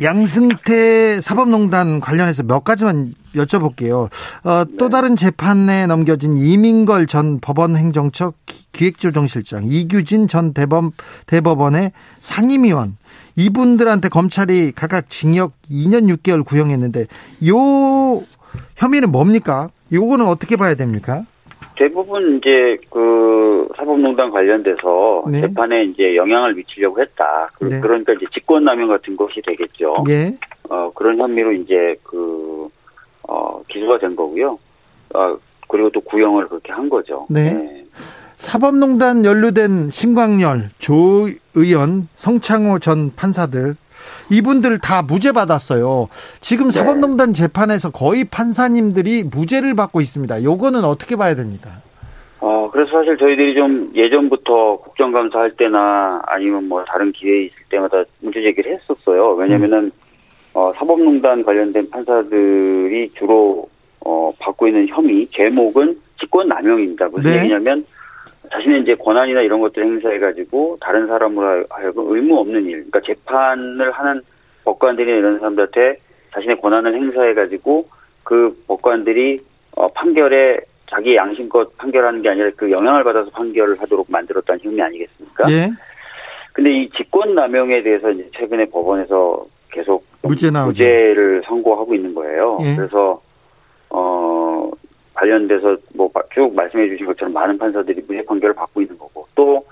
Speaker 1: 양승태 사법농단 관련해서 몇 가지만 여쭤볼게요. 어, 또 네. 다른 재판에 넘겨진 이민걸 전 법원행정처 기획조정실장, 이규진 전 대법, 대법원의 상임위원, 이분들한테 검찰이 각각 징역 2년 6개월 구형했는데, 요 혐의는 뭡니까? 요거는 어떻게 봐야 됩니까?
Speaker 4: 대부분 이제 그 사법농단 관련돼서 네. 재판에 이제 영향을 미치려고 했다. 그, 네. 그러니까 이제 직권남용 같은 것이 되겠죠. 네. 어 그런 혐의로 이제 그 어, 기소가 된 거고요. 어, 그리고 또 구형을 그렇게 한 거죠.
Speaker 1: 네. 네. 사법농단 연루된 신광열, 조 의원, 성창호 전 판사들 이분들 다 무죄 받았어요. 지금 네. 사법농단 재판에서 거의 판사님들이 무죄를 받고 있습니다. 요거는 어떻게 봐야 됩니까?
Speaker 4: 어, 그래서 사실 저희들이 좀 예전부터 국정감사 할 때나 아니면 뭐 다른 기회 있을 때마다 문제 제기를 했었어요. 왜냐면은, 음. 어, 사법농단 관련된 판사들이 주로, 어, 받고 있는 혐의, 제목은 직권남용입니다. 무슨 네. 얘기냐면, 자신의 이제 권한이나 이런 것들 행사해가지고 다른 사람으로 하여금 의무 없는 일, 그러니까 재판을 하는 법관들이나 이런 사람들한테 자신의 권한을 행사해가지고 그 법관들이 어, 판결에 자기 양심껏 판결하는 게 아니라 그 영향을 받아서 판결을 하도록 만들었다는 혐의 아니겠습니까? 예. 근데 이 직권 남용에 대해서 이제 최근에 법원에서 계속 무죄 무죄를 선고하고 있는 거예요. 예. 그래서 어 관련돼서 뭐 쭉 말씀해 주신 것처럼 많은 판사들이 무죄 판결을 받고 있는 거고 또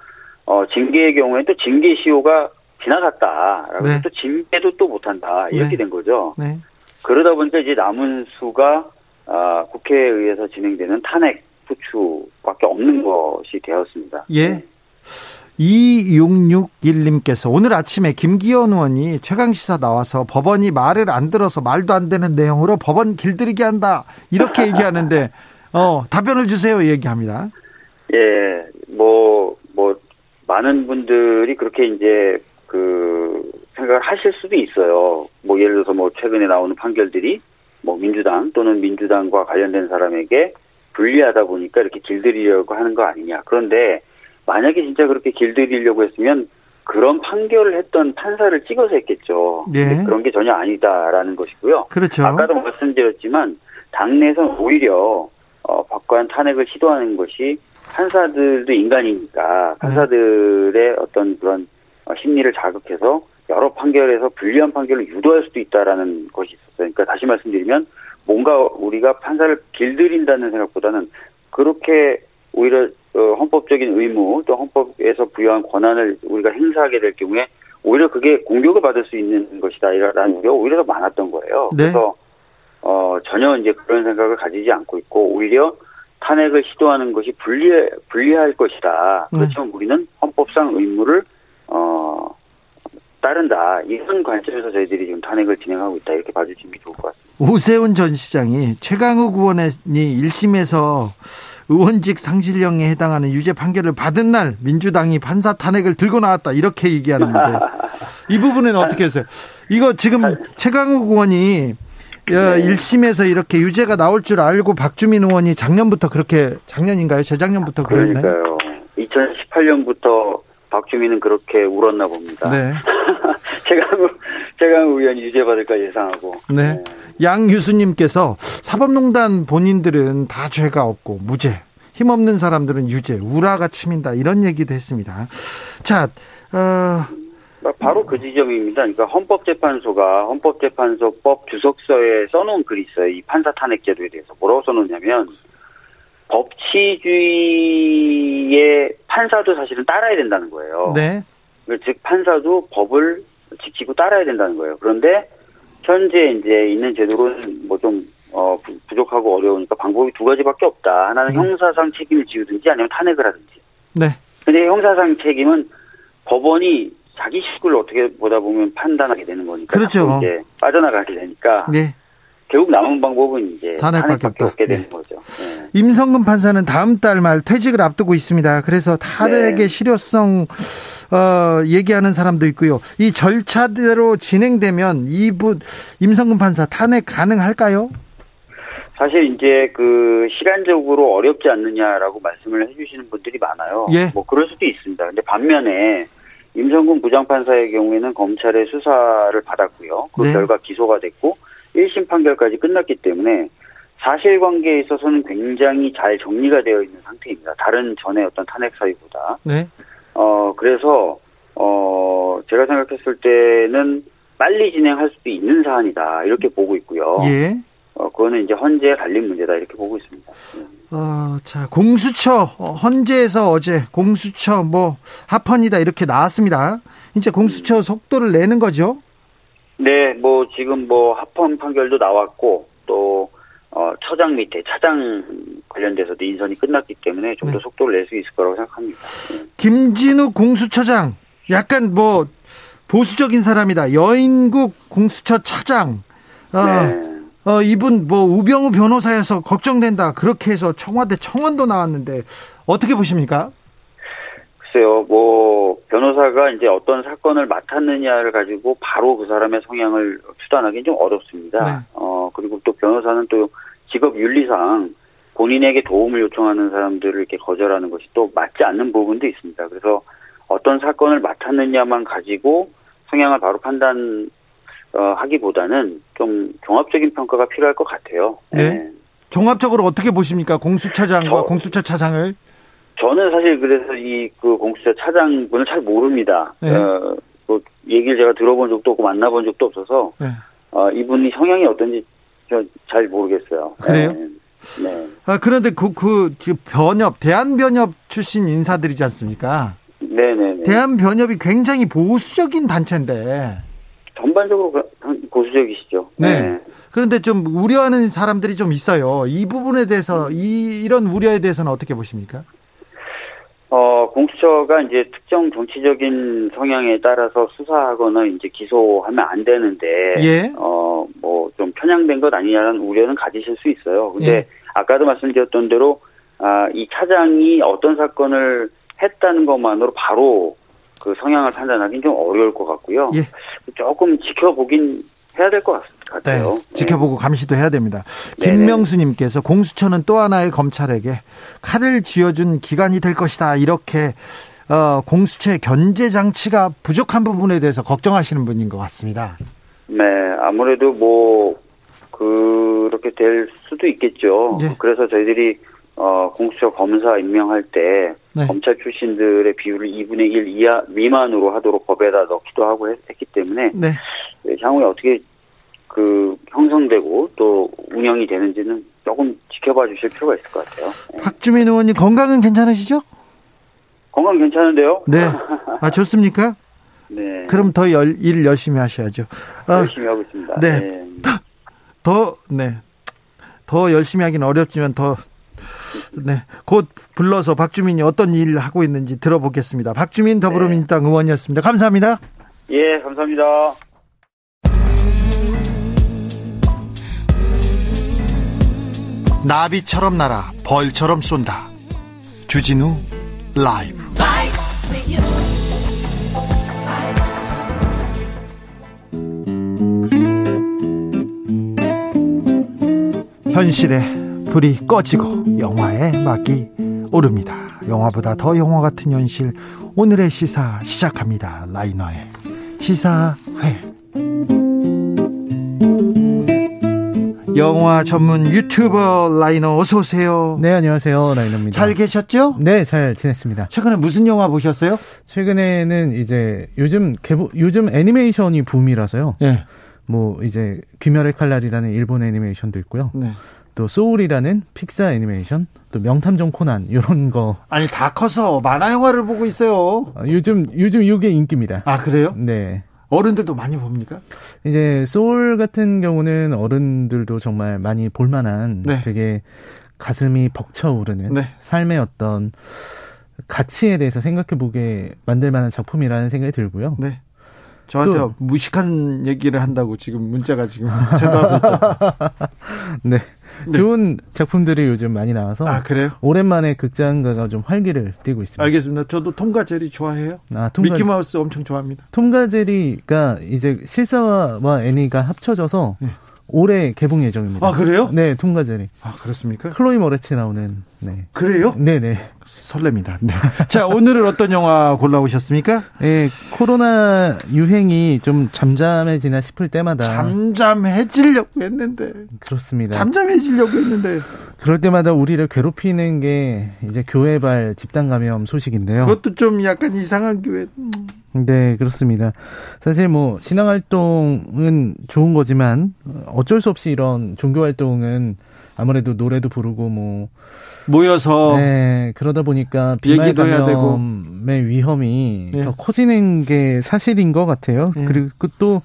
Speaker 4: 어, 징계의 경우에 또 징계 시효가 지나갔다. 네. 또 징계도 또 못한다. 이렇게 네. 된 거죠. 네. 그러다 보니까 이제 남은 수가 아, 국회에 의해서 진행되는 탄핵 스포츠밖에 없는 것이 되었습니다.
Speaker 1: 예. 2661님께서 오늘 아침에 김기현 의원이 최강시사 나와서 법원이 말을 안 들어서 말도 안 되는 내용으로 법원 길들이게 한다. 이렇게 얘기하는데, 어, 답변을 주세요. 얘기합니다.
Speaker 4: 예, 뭐, 뭐, 많은 분들이 그렇게 이제 그 생각을 하실 수도 있어요. 뭐 예를 들어서 뭐 최근에 나오는 판결들이 뭐 민주당 또는 민주당과 관련된 사람에게 불리하다 보니까 이렇게 길들이려고 하는 거 아니냐. 그런데 만약에 진짜 그렇게 길들이려고 했으면 그런 판결을 했던 판사를 찍어서 했겠죠. 네. 그런 게 전혀 아니다라는 것이고요.
Speaker 1: 그렇죠.
Speaker 4: 아까도 말씀드렸지만 당내에서는 오히려 어, 법관 탄핵을 시도하는 것이 판사들도 인간이니까 네. 판사들의 어떤 그런 어, 심리를 자극해서 여러 판결에서 불리한 판결을 유도할 수도 있다라는 것이 있었어요. 그러니까 다시 말씀드리면 뭔가 우리가 판사를 길들인다는 생각보다는 그렇게 오히려 어, 헌법적인 의무 또 헌법에서 부여한 권한을 우리가 행사하게 될 경우에 오히려 그게 공격을 받을 수 있는 것이다라는 게 오히려 더 많았던 거예요. 네. 그래서 어, 전혀 이제 그런 생각을 가지지 않고 있고 오히려 탄핵을 시도하는 것이 불리 불리할 것이다. 네. 그렇지만 우리는 헌법상 의무를 어 따른다. 이런 관점에서 저희들이 지금 탄핵을 진행하고 있다. 이렇게 봐주시는 게 좋을 것 같습니다.
Speaker 1: 오세훈 전 시장이 최강욱 의원이 1심에서 의원직 상실령에 해당하는 유죄 판결을 받은 날 민주당이 판사 탄핵을 들고 나왔다 이렇게 얘기하는데 <laughs> 이 부분은 어떻게 하세요? 이거 지금 최강욱 의원이 네. 1심에서 이렇게 유죄가 나올 줄 알고 박주민 의원이 작년부터 그렇게 작년인가요? 재작년부터 그랬나요?
Speaker 4: 그러니까요. 2018년부터 박주민은 그렇게 울었나 봅니다. 네. 최강욱 의원이 유죄 받을까 예상하고.
Speaker 1: 네. 네. 양유수님께서 사법농단 본인들은 다 죄가 없고 무죄. 힘없는 사람들은 유죄, 우라가 치민다 이런 얘기도 했습니다. 자, 어,
Speaker 4: 바로 그 지점입니다. 그러니까 헌법재판소가 헌법재판소법 주석서에 써놓은 글이 있어요. 이 판사 탄핵 제도에 대해서 뭐라고 써놓냐면 법치주의의 판사도 사실은 따라야 된다는 거예요.
Speaker 1: 네.
Speaker 4: 즉 판사도 법을 지키고 따라야 된다는 거예요. 그런데 현재 이제 있는 제도로는 뭐좀 어, 부족하고 어려우니까 방법이 두 가지밖에 없다. 하나는 네. 형사상 책임을 지우든지 아니면 탄핵을 하든지.
Speaker 1: 네.
Speaker 4: 근데 형사상 책임은 법원이 자기 식을 어떻게 보다 보면 판단하게 되는 거니까
Speaker 1: 그렇죠.
Speaker 4: 이제 빠져나가게 되니까
Speaker 1: 네.
Speaker 4: 결국 남은 방법은 이제 탄핵밖에, 없게 되는 네. 거죠.
Speaker 1: 네. 임성근 판사는 다음 달 말 퇴직을 앞두고 있습니다. 그래서 탄핵의 네. 실효성 어, 얘기하는 사람도 있고요. 이 절차대로 진행되면 이분 임성근 판사 탄핵 가능할까요?
Speaker 4: 사실 이제 그 시간적으로 어렵지 않느냐라고 말씀을 해주시는 분들이 많아요.
Speaker 1: 예.
Speaker 4: 뭐 그럴 수도 있습니다. 근데 반면에 임성근 부장판사의 경우에는 검찰의 수사를 받았고요. 그 네. 결과 기소가 됐고 1심 판결까지 끝났기 때문에 사실관계에 있어서는 굉장히 잘 정리가 되어 있는 상태입니다. 다른 전에 어떤 탄핵 사유보다.
Speaker 1: 네.
Speaker 4: 어 그래서 어 제가 생각했을 때는 빨리 진행할 수도 있는 사안이다 이렇게 보고 있고요.
Speaker 1: 예.
Speaker 4: 어, 그거는 이제 헌재 갈림 문제다 이렇게 보고 있습니다.
Speaker 1: 어, 자, 공수처, 어, 헌재에서 어제 공수처 뭐 합헌이다 이렇게 나왔습니다. 이제 공수처 속도를 내는 거죠?
Speaker 4: 네, 뭐 지금 뭐 합헌 판결도 나왔고 또 어, 처장 밑에 차장 관련돼서도 인선이 끝났기 때문에 좀더 네. 속도를 낼 수 있을 거라고 생각합니다. 네.
Speaker 1: 김진우 공수처장 약간 뭐 보수적인 사람이다. 여인국 공수처 차장. 어, 네. 어, 이분 뭐 우병우 변호사에서 걱정된다. 그렇게 해서 청와대 청원도 나왔는데 어떻게 보십니까?
Speaker 4: 글쎄요, 뭐 변호사가 이제 어떤 사건을 맡았느냐를 가지고 바로 그 사람의 성향을 추단하기는 좀 어렵습니다. 네. 어 그리고 또 변호사는 또 직업 윤리상 본인에게 도움을 요청하는 사람들을 이렇게 거절하는 것이 또 맞지 않는 부분도 있습니다. 그래서 어떤 사건을 맡았느냐만 가지고 성향을 바로 판단 어, 하기보다는 좀 종합적인 평가가 필요할 것 같아요.
Speaker 1: 네. 네. 종합적으로 어떻게 보십니까? 공수처장과 저, 공수처 차장을?
Speaker 4: 저는 사실 그래서 이 그 공수처 차장분을 잘 모릅니다. 네. 어, 뭐 얘기를 제가 들어본 적도 없고 만나본 적도 없어서 네. 어, 이분이 성향이 어떤지 잘 모르겠어요.
Speaker 1: 그래요? 네. 네. 아, 그런데 그, 그, 그 변협, 대한변협 출신 인사들이지 않습니까?
Speaker 4: 네네.
Speaker 1: 대한변협이 굉장히 보수적인 단체인데.
Speaker 4: 전반적으로 고수적이시죠.
Speaker 1: 네. 네. 그런데 좀 우려하는 사람들이 좀 있어요. 이 부분에 대해서 이 이런 우려에 대해서는 어떻게 보십니까?
Speaker 4: 어, 공수처가 이제 특정 정치적인 성향에 따라서 수사하거나 이제 기소하면 안 되는데, 예. 어, 뭐 좀 편향된 것 아니냐는 우려는 가지실 수 있어요. 근데 예. 아까도 말씀드렸던 대로, 아, 이 차장이 어떤 사건을 했다는 것만으로 바로 그 성향을 판단하기는 좀 어려울 것 같고요. 예. 조금 지켜보긴 해야 될 것 같 아요.
Speaker 1: 네, 지켜보고 감시도 해야 됩니다. 김명수님께서 공수처는 또 하나의 검찰에게 칼을 쥐어준 기관이 될 것이다. 이렇게 어, 공수처의 견제 장치가 부족한 부분에 대해서 걱정하시는 분인 것 같습니다.
Speaker 4: 네, 아무래도 뭐 그렇게 될 수도 있겠죠. 네. 그래서 저희들이 어, 공수처 검사 임명할 때 네. 검찰 출신들의 비율을 2분의 1 이하 미만으로 하도록 법에다 넣기도 하고 했, 기 때문에 네. 네. 향후에 어떻게 그 형성되고 또 운영이 되는지는 조금 지켜봐 주실 필요가 있을 것 같아요.
Speaker 1: 네. 박주민 의원님 건강은 괜찮으시죠?
Speaker 4: 건강 괜찮은데요?
Speaker 1: 네. <laughs> 아 좋습니까? 네. 그럼 더일 열심히 하셔야죠.
Speaker 4: 아, 열심히 하고 있습니다.
Speaker 1: 네. 네. 더, 네. 더 열심히 하기는 어렵지만 더 네. 곧 불러서 박주민이 어떤 일을 하고 있는지 들어보겠습니다. 박주민 더불어민주당 네. 의원이었습니다. 감사합니다.
Speaker 4: 예, 감사합니다.
Speaker 1: 나비처럼 날아 벌처럼 쏜다. 주진우 라이브. 현실의 불이 꺼지고 영화의 막이 오릅니다. 영화보다 더 영화 같은 현실 오늘의 시사 시작합니다. 라이너의 시사회 영화 전문 유튜버 라이너 어서 오세요.
Speaker 5: 네, 안녕하세요. 라이너입니다.
Speaker 1: 잘 계셨죠?
Speaker 5: 네, 잘 지냈습니다.
Speaker 1: 최근에 무슨 영화 보셨어요?
Speaker 5: 최근에는 이제 요즘 개보, 요즘 애니메이션이 붐이라서요. 네. 뭐 이제 귀멸의 칼날이라는 일본 애니메이션도 있고요. 네. 또 소울이라는 픽사 애니메이션, 또 명탐정 코난 이런 거.
Speaker 1: 아니 다 커서 만화 영화를 보고 있어요.
Speaker 5: 아, 요즘 요즘 이게 인기입니다.
Speaker 1: 아 그래요?
Speaker 5: 네.
Speaker 1: 어른들도 많이 봅니까?
Speaker 5: 이제 소울 같은 경우는 어른들도 정말 많이 볼만한 네. 되게 가슴이 벅차오르는 네. 삶의 어떤 가치에 대해서 생각해 보게 만들 만한 작품이라는 생각이 들고요. 네.
Speaker 1: 저한테 또, 무식한 얘기를 한다고 지금 문자가 지금 <laughs> 쇄도하고 있다. <laughs>
Speaker 5: 네. 네. 좋은 작품들이 요즘 많이 나와서
Speaker 1: 아 그래요?
Speaker 5: 오랜만에 극장가가 좀 활기를 띠고 있습니다.
Speaker 1: 알겠습니다. 저도 톰과 제리 좋아해요. 아, 톰과, 미키 마우스 엄청 좋아합니다.
Speaker 5: 톰과 제리가 이제 실사와 애니가 합쳐져서 네. 올해 개봉 예정입니다.
Speaker 1: 아 그래요?
Speaker 5: 네, 톰과 제리.
Speaker 1: 아 그렇습니까?
Speaker 5: 클로이 모레츠 나오는. 네.
Speaker 1: 그래요?
Speaker 5: 네네.
Speaker 1: 설렙니다. 네. 자 오늘은 어떤 영화 골라오셨습니까?
Speaker 5: 네, 코로나 유행이 좀 잠잠해지나 싶을 때마다
Speaker 1: 잠잠해지려고 했는데
Speaker 5: 그렇습니다.
Speaker 1: 잠잠해지려고 했는데
Speaker 5: 그럴 때마다 우리를 괴롭히는 게 이제 교회발 집단 감염 소식인데요.
Speaker 1: 그것도 좀 약간 이상한 교회.
Speaker 5: 네, 그렇습니다. 사실 뭐 신앙 활동은 좋은 거지만 어쩔 수 없이 이런 종교 활동은 아무래도 노래도 부르고 뭐
Speaker 1: 모여서
Speaker 5: 네, 그러다 보니까 비말 감염의 위험이 네. 더 커지는 게 사실인 것 같아요. 네. 그리고 또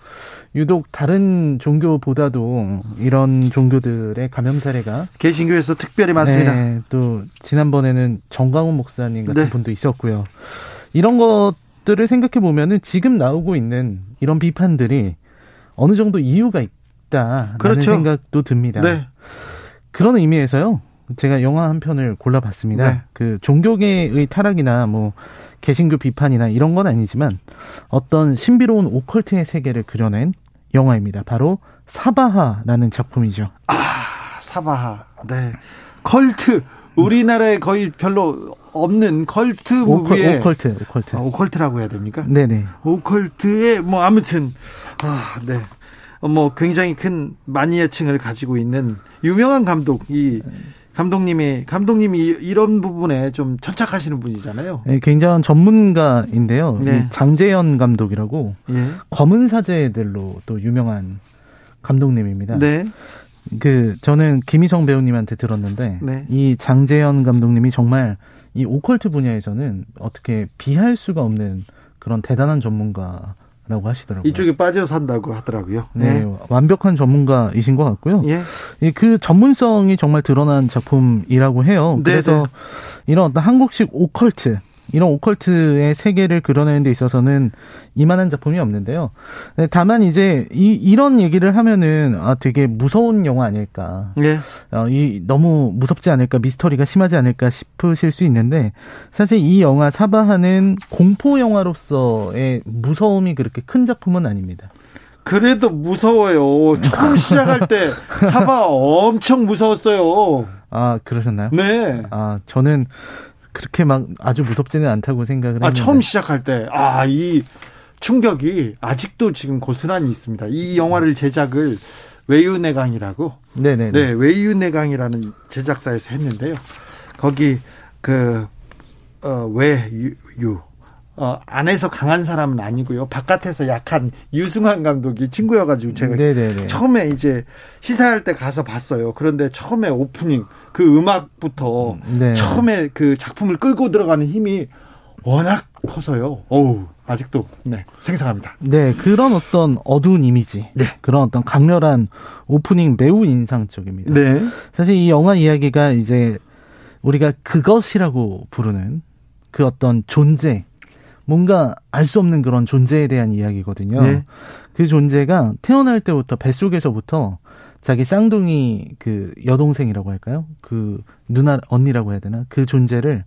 Speaker 5: 유독 다른 종교보다도 이런 종교들의 감염 사례가
Speaker 1: 개신교에서 특별히 많습니다. 네,
Speaker 5: 또 지난번에는 정광훈 목사님 같은 네. 분도 있었고요. 이런 것들을 생각해 보면은 지금 나오고 있는 이런 비판들이 어느 정도 이유가 있다라는 그렇죠. 생각도 듭니다. 네. 그런 의미에서요. 제가 영화 한 편을 골라봤습니다. 네. 그 종교계의 타락이나 뭐 개신교 비판이나 이런 건 아니지만 어떤 신비로운 오컬트의 세계를 그려낸 영화입니다. 바로 사바하라는 작품이죠.
Speaker 1: 아, 사바하. 네. 컬트. 우리나라에 거의 별로 없는 컬트 무비의
Speaker 5: 오컬 트, 오컬트.
Speaker 1: 아, 오컬트라고 해야 됩니까?
Speaker 5: 네네.
Speaker 1: 오컬트의 뭐 아무튼 아, 네. 뭐 굉장히 큰 마니아층을 가지고 있는 유명한 감독 이 감독님이 감독님이 이런 부분에 좀 천착하시는 분이잖아요.
Speaker 5: 네, 굉장한 전문가인데요. 네. 장재현 감독이라고 네. 검은 사제들로 또 유명한 감독님입니다. 네. 그 저는 김희성 배우님한테 들었는데 네. 이 장재현 감독님이 정말 이 오컬트 분야에서는 어떻게 비할 수가 없는 그런 대단한 전문가 라고 하시더라고요.
Speaker 1: 이쪽에 빠져 산다고 하더라고요.
Speaker 5: 네. 네. 완벽한 전문가이신 것 같고요. 예. 그 전문성이 정말 드러난 작품이라고 해요. 네, 그래서 네네. 이런 어떤 한국식 오컬트 이런 오컬트의 세계를 그려내는 데 있어서는 이만한 작품이 없는데요. 네, 다만 이제 이, 이런 얘기를 하면은 아 되게 무서운 영화 아닐까. 예. 어, 이 너무 무섭지 않을까 미스터리가 심하지 않을까 싶으실 수 있는데 사실 이 영화 사바하는 공포 영화로서의 무서움이 그렇게 큰 작품은 아닙니다.
Speaker 1: 그래도 무서워요. 처음 시작할 때 사바 엄청 무서웠어요.
Speaker 5: 아 그러셨나요?
Speaker 1: 네.
Speaker 5: 아 저는 그렇게 막 아주 무섭지는 않다고 생각을
Speaker 1: 아, 했는데. 처음 시작할 때, 아, 이 충격이 아직도 지금 고스란히 있습니다. 이 영화를 제작을 외유내강이라고. 네네. 네, 외유내강이라는 제작사에서 했는데요. 거기, 그, 어, 외유, 어, 안에서 강한 사람은 아니고요. 바깥에서 약한 유승환 감독이 친구여가지고 제가 네네네. 처음에 이제 시사할 때 가서 봤어요. 그런데 처음에 오프닝 그 음악부터 네. 처음에 그 작품을 끌고 들어가는 힘이 워낙 커서요. 어우, 아직도 네, 생생합니다.
Speaker 5: 네, 그런 어떤 어두운 이미지, 네. 그런 어떤 강렬한 오프닝 매우 인상적입니다. 네. 사실 이 영화 이야기가 이제 우리가 그것이라고 부르는 그 어떤 존재, 뭔가 알 수 없는 그런 존재에 대한 이야기거든요. 네. 그 존재가 태어날 때부터 뱃속에서부터 자기 쌍둥이 그 여동생이라고 할까요? 그 누나 언니라고 해야 되나? 그 존재를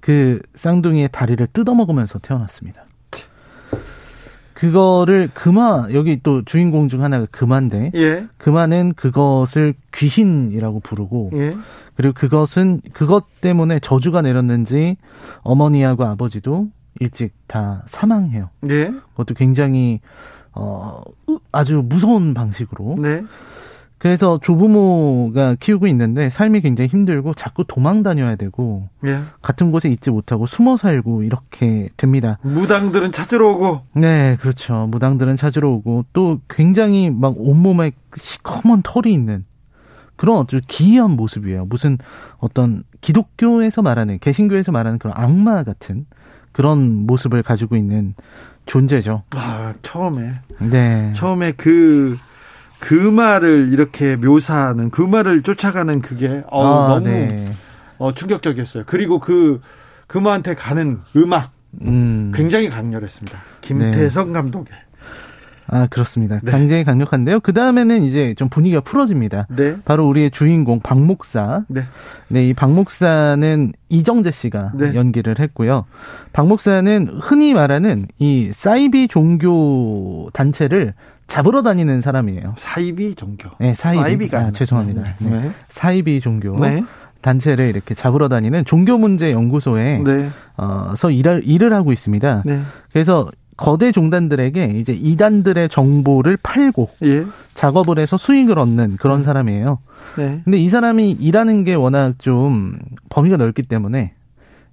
Speaker 5: 그 쌍둥이의 다리를 뜯어먹으면서 태어났습니다. 그거를 금화 여기 또 주인공 중 하나가 금화인데 예. 금화는 그것을 귀신이라고 부르고 예. 그리고 그것은 그것 때문에 저주가 내렸는지 어머니하고 아버지도 일찍 다 사망해요. 네. 그것도 굉장히 어 아주 무서운 방식으로. 네. 그래서 조부모가 키우고 있는데 삶이 굉장히 힘들고 자꾸 도망 다녀야 되고 예. 같은 곳에 있지 못하고 숨어 살고 이렇게 됩니다.
Speaker 1: 무당들은 찾으러 오고.
Speaker 5: 네, 그렇죠. 무당들은 찾으러 오고 또 굉장히 막 온몸에 시커먼 털이 있는 그런 아주 기이한 모습이에요. 무슨 어떤 기독교에서 말하는 개신교에서 말하는 그런 악마 같은 그런 모습을 가지고 있는 존재죠.
Speaker 1: 아, 처음에. 네. 처음에 그, 그 말을 이렇게 묘사하는, 그 말을 쫓아가는 그게, 어, 아, 너무, 네. 어, 충격적이었어요. 그리고 그, 그마한테 가는 음악, 음. 굉장히 강렬했습니다. 김태성 네. 감독의.
Speaker 5: 아, 그렇습니다. 네. 굉장히 강력한데요. 그 다음에는 이제 좀 분위기가 풀어집니다. 네. 바로 우리의 주인공 박 목사. 네. 네, 이 박 목사는 이정재 씨가 네. 연기를 했고요. 박 목사는 흔히 말하는 이 사이비 종교 단체를 잡으러 다니는 사람이에요.
Speaker 1: 사이비 종교.
Speaker 5: 네, 사이비. 사이비가 아, 죄송합니다. 네. 네. 사이비 종교. 네. 단체를 이렇게 잡으러 다니는 종교 문제 연구소에 네. 어서 일을 일을 하고 있습니다. 네. 그래서 거대 종단들에게 이제 이단들의 정보를 팔고 예. 작업을 해서 수익을 얻는 그런 사람이에요. 네. 근데 이 사람이 일하는 게 워낙 좀 범위가 넓기 때문에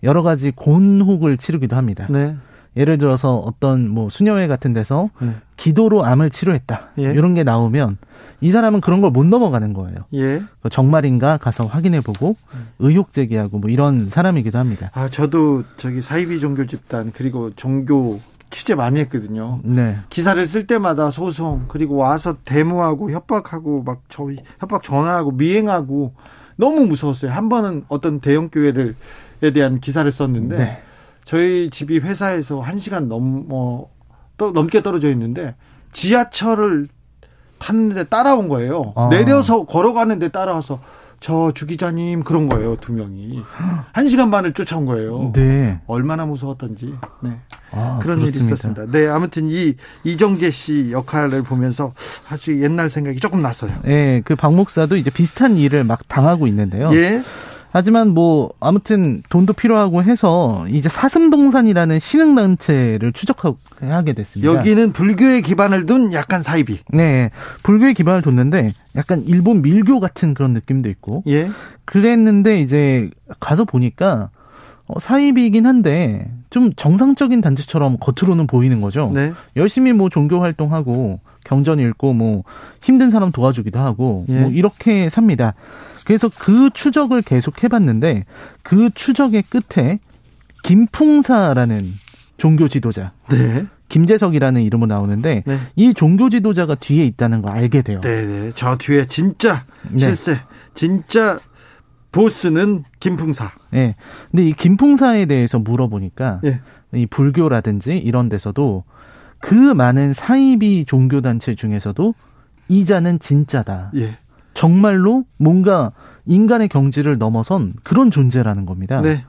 Speaker 5: 여러 가지 곤혹을 치르기도 합니다. 네. 예를 들어서 어떤 뭐 수녀회 같은 데서 네. 기도로 암을 치료했다 예. 이런 게 나오면 이 사람은 그런 걸 못 넘어가는 거예요. 예. 그 정말인가 가서 확인해보고 의혹 제기하고 뭐 이런 사람이기도 합니다.
Speaker 1: 아 저도 저기 사이비 종교 집단 그리고 종교 취재 많이 했거든요. 네. 기사를 쓸 때마다 소송 그리고 와서 데모하고 협박하고 막 저희 협박 전화하고 미행하고 너무 무서웠어요. 한 번은 어떤 대형 교회를에 대한 기사를 썼는데 네. 저희 집이 회사에서 한 시간 넘어 또 넘게 떨어져 있는데 지하철을 탔는데 따라온 거예요. 아. 내려서 걸어가는데 따라와서 저 주 기자님 그런 거예요 두 명이 한 시간 반을 쫓아온 거예요. 네. 얼마나 무서웠던지. 네. 아, 그런 그렇습니다. 일이 있었습니다. 네, 아무튼 이 이정재 씨 역할을 보면서 아주 옛날 생각이 조금 났어요.
Speaker 5: 네, 그 박 목사도 이제 비슷한 일을 막 당하고 있는데요. 예. 하지만 뭐 아무튼 돈도 필요하고 해서 이제 사슴동산이라는 신흥 단체를 추적하게 됐습니다.
Speaker 1: 여기는 불교의 기반을 둔 약간 사이비.
Speaker 5: 네, 불교의 기반을 뒀는데 약간 일본 밀교 같은 그런 느낌도 있고. 예. 그랬는데 이제 가서 보니까 어, 사이비이긴 한데 좀 정상적인 단체처럼 겉으로는 보이는 거죠. 네. 열심히 뭐 종교 활동하고 경전 읽고 뭐 힘든 사람 도와주기도 하고 예. 뭐 이렇게 삽니다. 그래서 그 추적을 계속 해봤는데 그 추적의 끝에 김풍사라는 종교 지도자. 네. 김재석이라는 이름으로 나오는데 네. 이 종교 지도자가 뒤에 있다는 거 알게 돼요.
Speaker 1: 네, 네. 저 뒤에 진짜 네. 실세, 진짜 보스는 김풍사.
Speaker 5: 네. 근데 이 김풍사에 대해서 물어보니까 네. 이 불교라든지 이런 데서도 그 많은 사이비 종교 단체 중에서도 이자는 진짜다. 예. 정말로 뭔가 인간의 경지를 넘어선 그런 존재라는 겁니다. 네.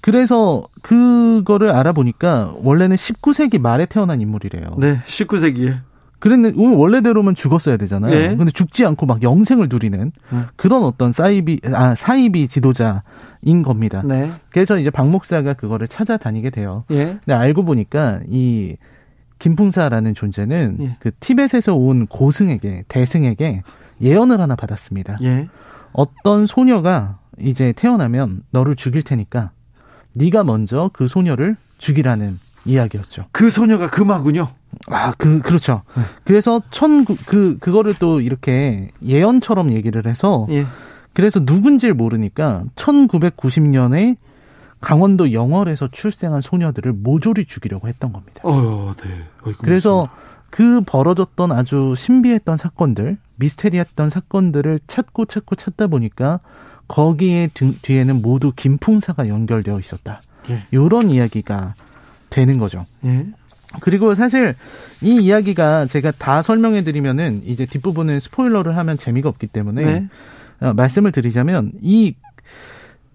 Speaker 5: 그래서 그거를 알아보니까 원래는 19세기 말에 태어난 인물이래요.
Speaker 1: 네, 19세기에.
Speaker 5: 그랬는 원래대로면 죽었어야 되잖아요. 네. 근데 죽지 않고 막 영생을 누리는 음. 그런 어떤 사이비 아 사이비 지도자인 겁니다. 네. 그래서 이제 박 목사가 그거를 찾아다니게 돼요. 예. 근데 알고 보니까 이 김풍사라는 존재는 예. 그 티벳에서 온 고승에게 대승에게 예언을 하나 받았습니다. 예. 어떤 소녀가 이제 태어나면 너를 죽일 테니까 네가 먼저 그 소녀를 죽이라는 이야기였죠.
Speaker 1: 그 소녀가 금화군요.
Speaker 5: 아, 그 그렇죠. 네. 그래서 천그 그거를 또 이렇게 예언처럼 얘기를 해서 예. 그래서 누군지를 모르니까 1990년에 강원도 영월에서 출생한 소녀들을 모조리 죽이려고 했던 겁니다.
Speaker 1: 어, 네.
Speaker 5: 그래서 그 벌어졌던 아주 신비했던 사건들, 미스테리했던 사건들을 찾고 찾고 찾다 보니까 거기에 등, 뒤에는 모두 김풍사가 연결되어 있었다. 예. 이런 이야기가 되는 거죠. 예. 그리고 사실 이 이야기가 제가 다 설명해 드리면은 이제 뒷부분은 스포일러를 하면 재미가 없기 때문에 네. 어, 말씀을 드리자면 이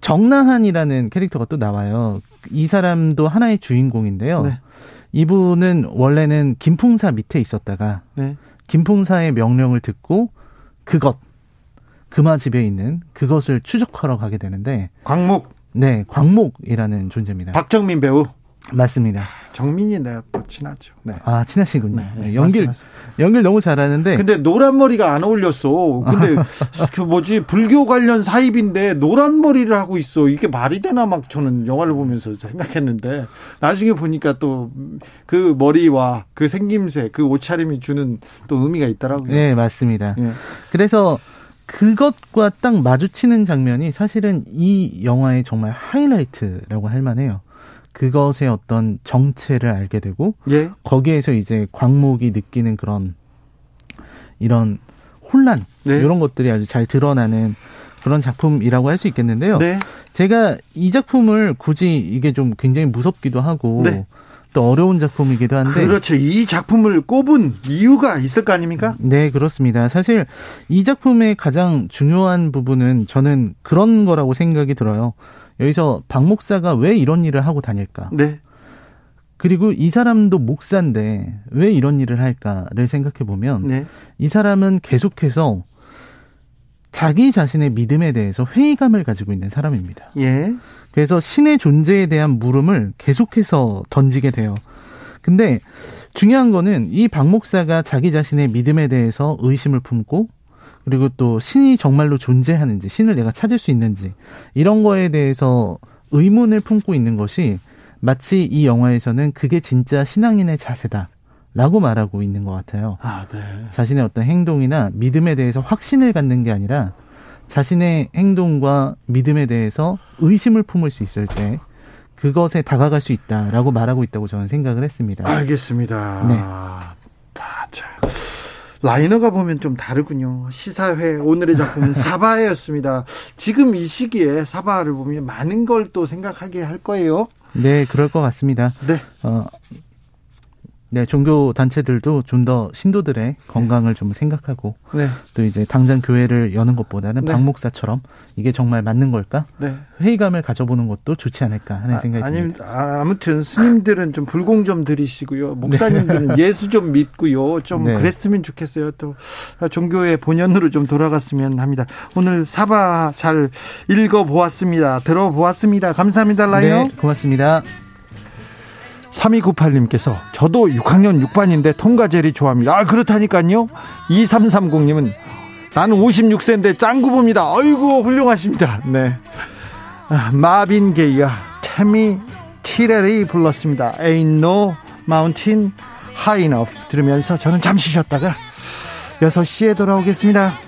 Speaker 5: 정나한이라는 캐릭터가 또 나와요. 이 사람도 하나의 주인공인데요. 네. 이분은 원래는 김풍사 밑에 있었다가 네. 김풍사의 명령을 듣고 그것 금화 집에 있는 그것을 추적하러 가게 되는데
Speaker 1: 광목
Speaker 5: 네 광목이라는 존재입니다.
Speaker 1: 박정민 배우
Speaker 5: 맞습니다.
Speaker 1: 정민이 내가 또 친하죠.
Speaker 5: 네. 아 친하시군요. 네, 네. 연길 맞습니다. 연길 너무 잘하는데.
Speaker 1: 근데 노란 머리가 안 어울렸어. 근데 <laughs> 그 뭐지 불교 관련 사입인데 노란 머리를 하고 있어. 이게 말이 되나 막 저는 영화를 보면서 생각했는데 나중에 보니까 또 그 머리와 그 생김새, 그 옷차림이 주는 또 의미가 있더라고요.
Speaker 5: 네 맞습니다. 네. 그래서 그것과 딱 마주치는 장면이 사실은 이 영화의 정말 하이라이트라고 할 만해요. 그것의 어떤 정체를 알게 되고 예. 거기에서 이제 광목이 느끼는 그런 이런 혼란 네. 이런 것들이 아주 잘 드러나는 그런 작품이라고 할 수 있겠는데요. 네. 제가 이 작품을 굳이 이게 좀 굉장히 무섭기도 하고 네. 또 어려운 작품이기도 한데
Speaker 1: 그렇죠. 이 작품을 꼽은 이유가 있을 거 아닙니까?
Speaker 5: 네, 그렇습니다. 사실 이 작품의 가장 중요한 부분은 저는 그런 거라고 생각이 들어요. 여기서 박 목사가 왜 이런 일을 하고 다닐까? 네. 그리고 이 사람도 목사인데 왜 이런 일을 할까를 생각해 보면 네. 이 사람은 계속해서 자기 자신의 믿음에 대해서 회의감을 가지고 있는 사람입니다. 예. 그래서 신의 존재에 대한 물음을 계속해서 던지게 돼요. 근데 중요한 거는 이 박 목사가 자기 자신의 믿음에 대해서 의심을 품고 그리고 또 신이 정말로 존재하는지 신을 내가 찾을 수 있는지 이런 거에 대해서 의문을 품고 있는 것이 마치 이 영화에서는 그게 진짜 신앙인의 자세다. 라고 말하고 있는 것 같아요. 아, 네. 자신의 어떤 행동이나 믿음에 대해서 확신을 갖는 게 아니라 자신의 행동과 믿음에 대해서 의심을 품을 수 있을 때 그것에 다가갈 수 있다라고 말하고 있다고 저는 생각을 했습니다.
Speaker 1: 알겠습니다. 네. 다, 자, 라이너가 보면 좀 다르군요. 시사회 오늘의 작품은 <laughs> 사바였습니다. 지금 이 시기에 사바를 보면 많은 걸 또 생각하게 할 거예요.
Speaker 5: 네, 그럴 것 같습니다. 네. 어, 네, 종교 단체들도 좀 더 신도들의 건강을 좀 생각하고 네. 또 이제 당장 교회를 여는 것보다는 네. 박 목사처럼 이게 정말 맞는 걸까? 네. 회의감을 가져보는 것도 좋지 않을까 하는 아, 생각이 아니, 듭니다.
Speaker 1: 아, 아무튼 스님들은 좀 불공 좀 들이시고요. 목사님들은 네. 예수 좀 믿고요. 좀 네. 그랬으면 좋겠어요. 또 종교의 본연으로 좀 돌아갔으면 합니다. 오늘 사바 잘 읽어보았습니다. 들어보았습니다. 감사합니다, 라이너. 네,
Speaker 5: 고맙습니다.
Speaker 1: 3298님께서 저도 6학년 6반인데 통과제리 좋아합니다. 아, 그렇다니까요. 2330님은 나는 56세인데 짱구 봅니다. 아이고, 훌륭하십니다. 네. 아, 마빈 게이와 태미 티레리 불렀습니다. Ain't no mountain high enough 들으면서 저는 잠시 쉬었다가 6시에 돌아오겠습니다.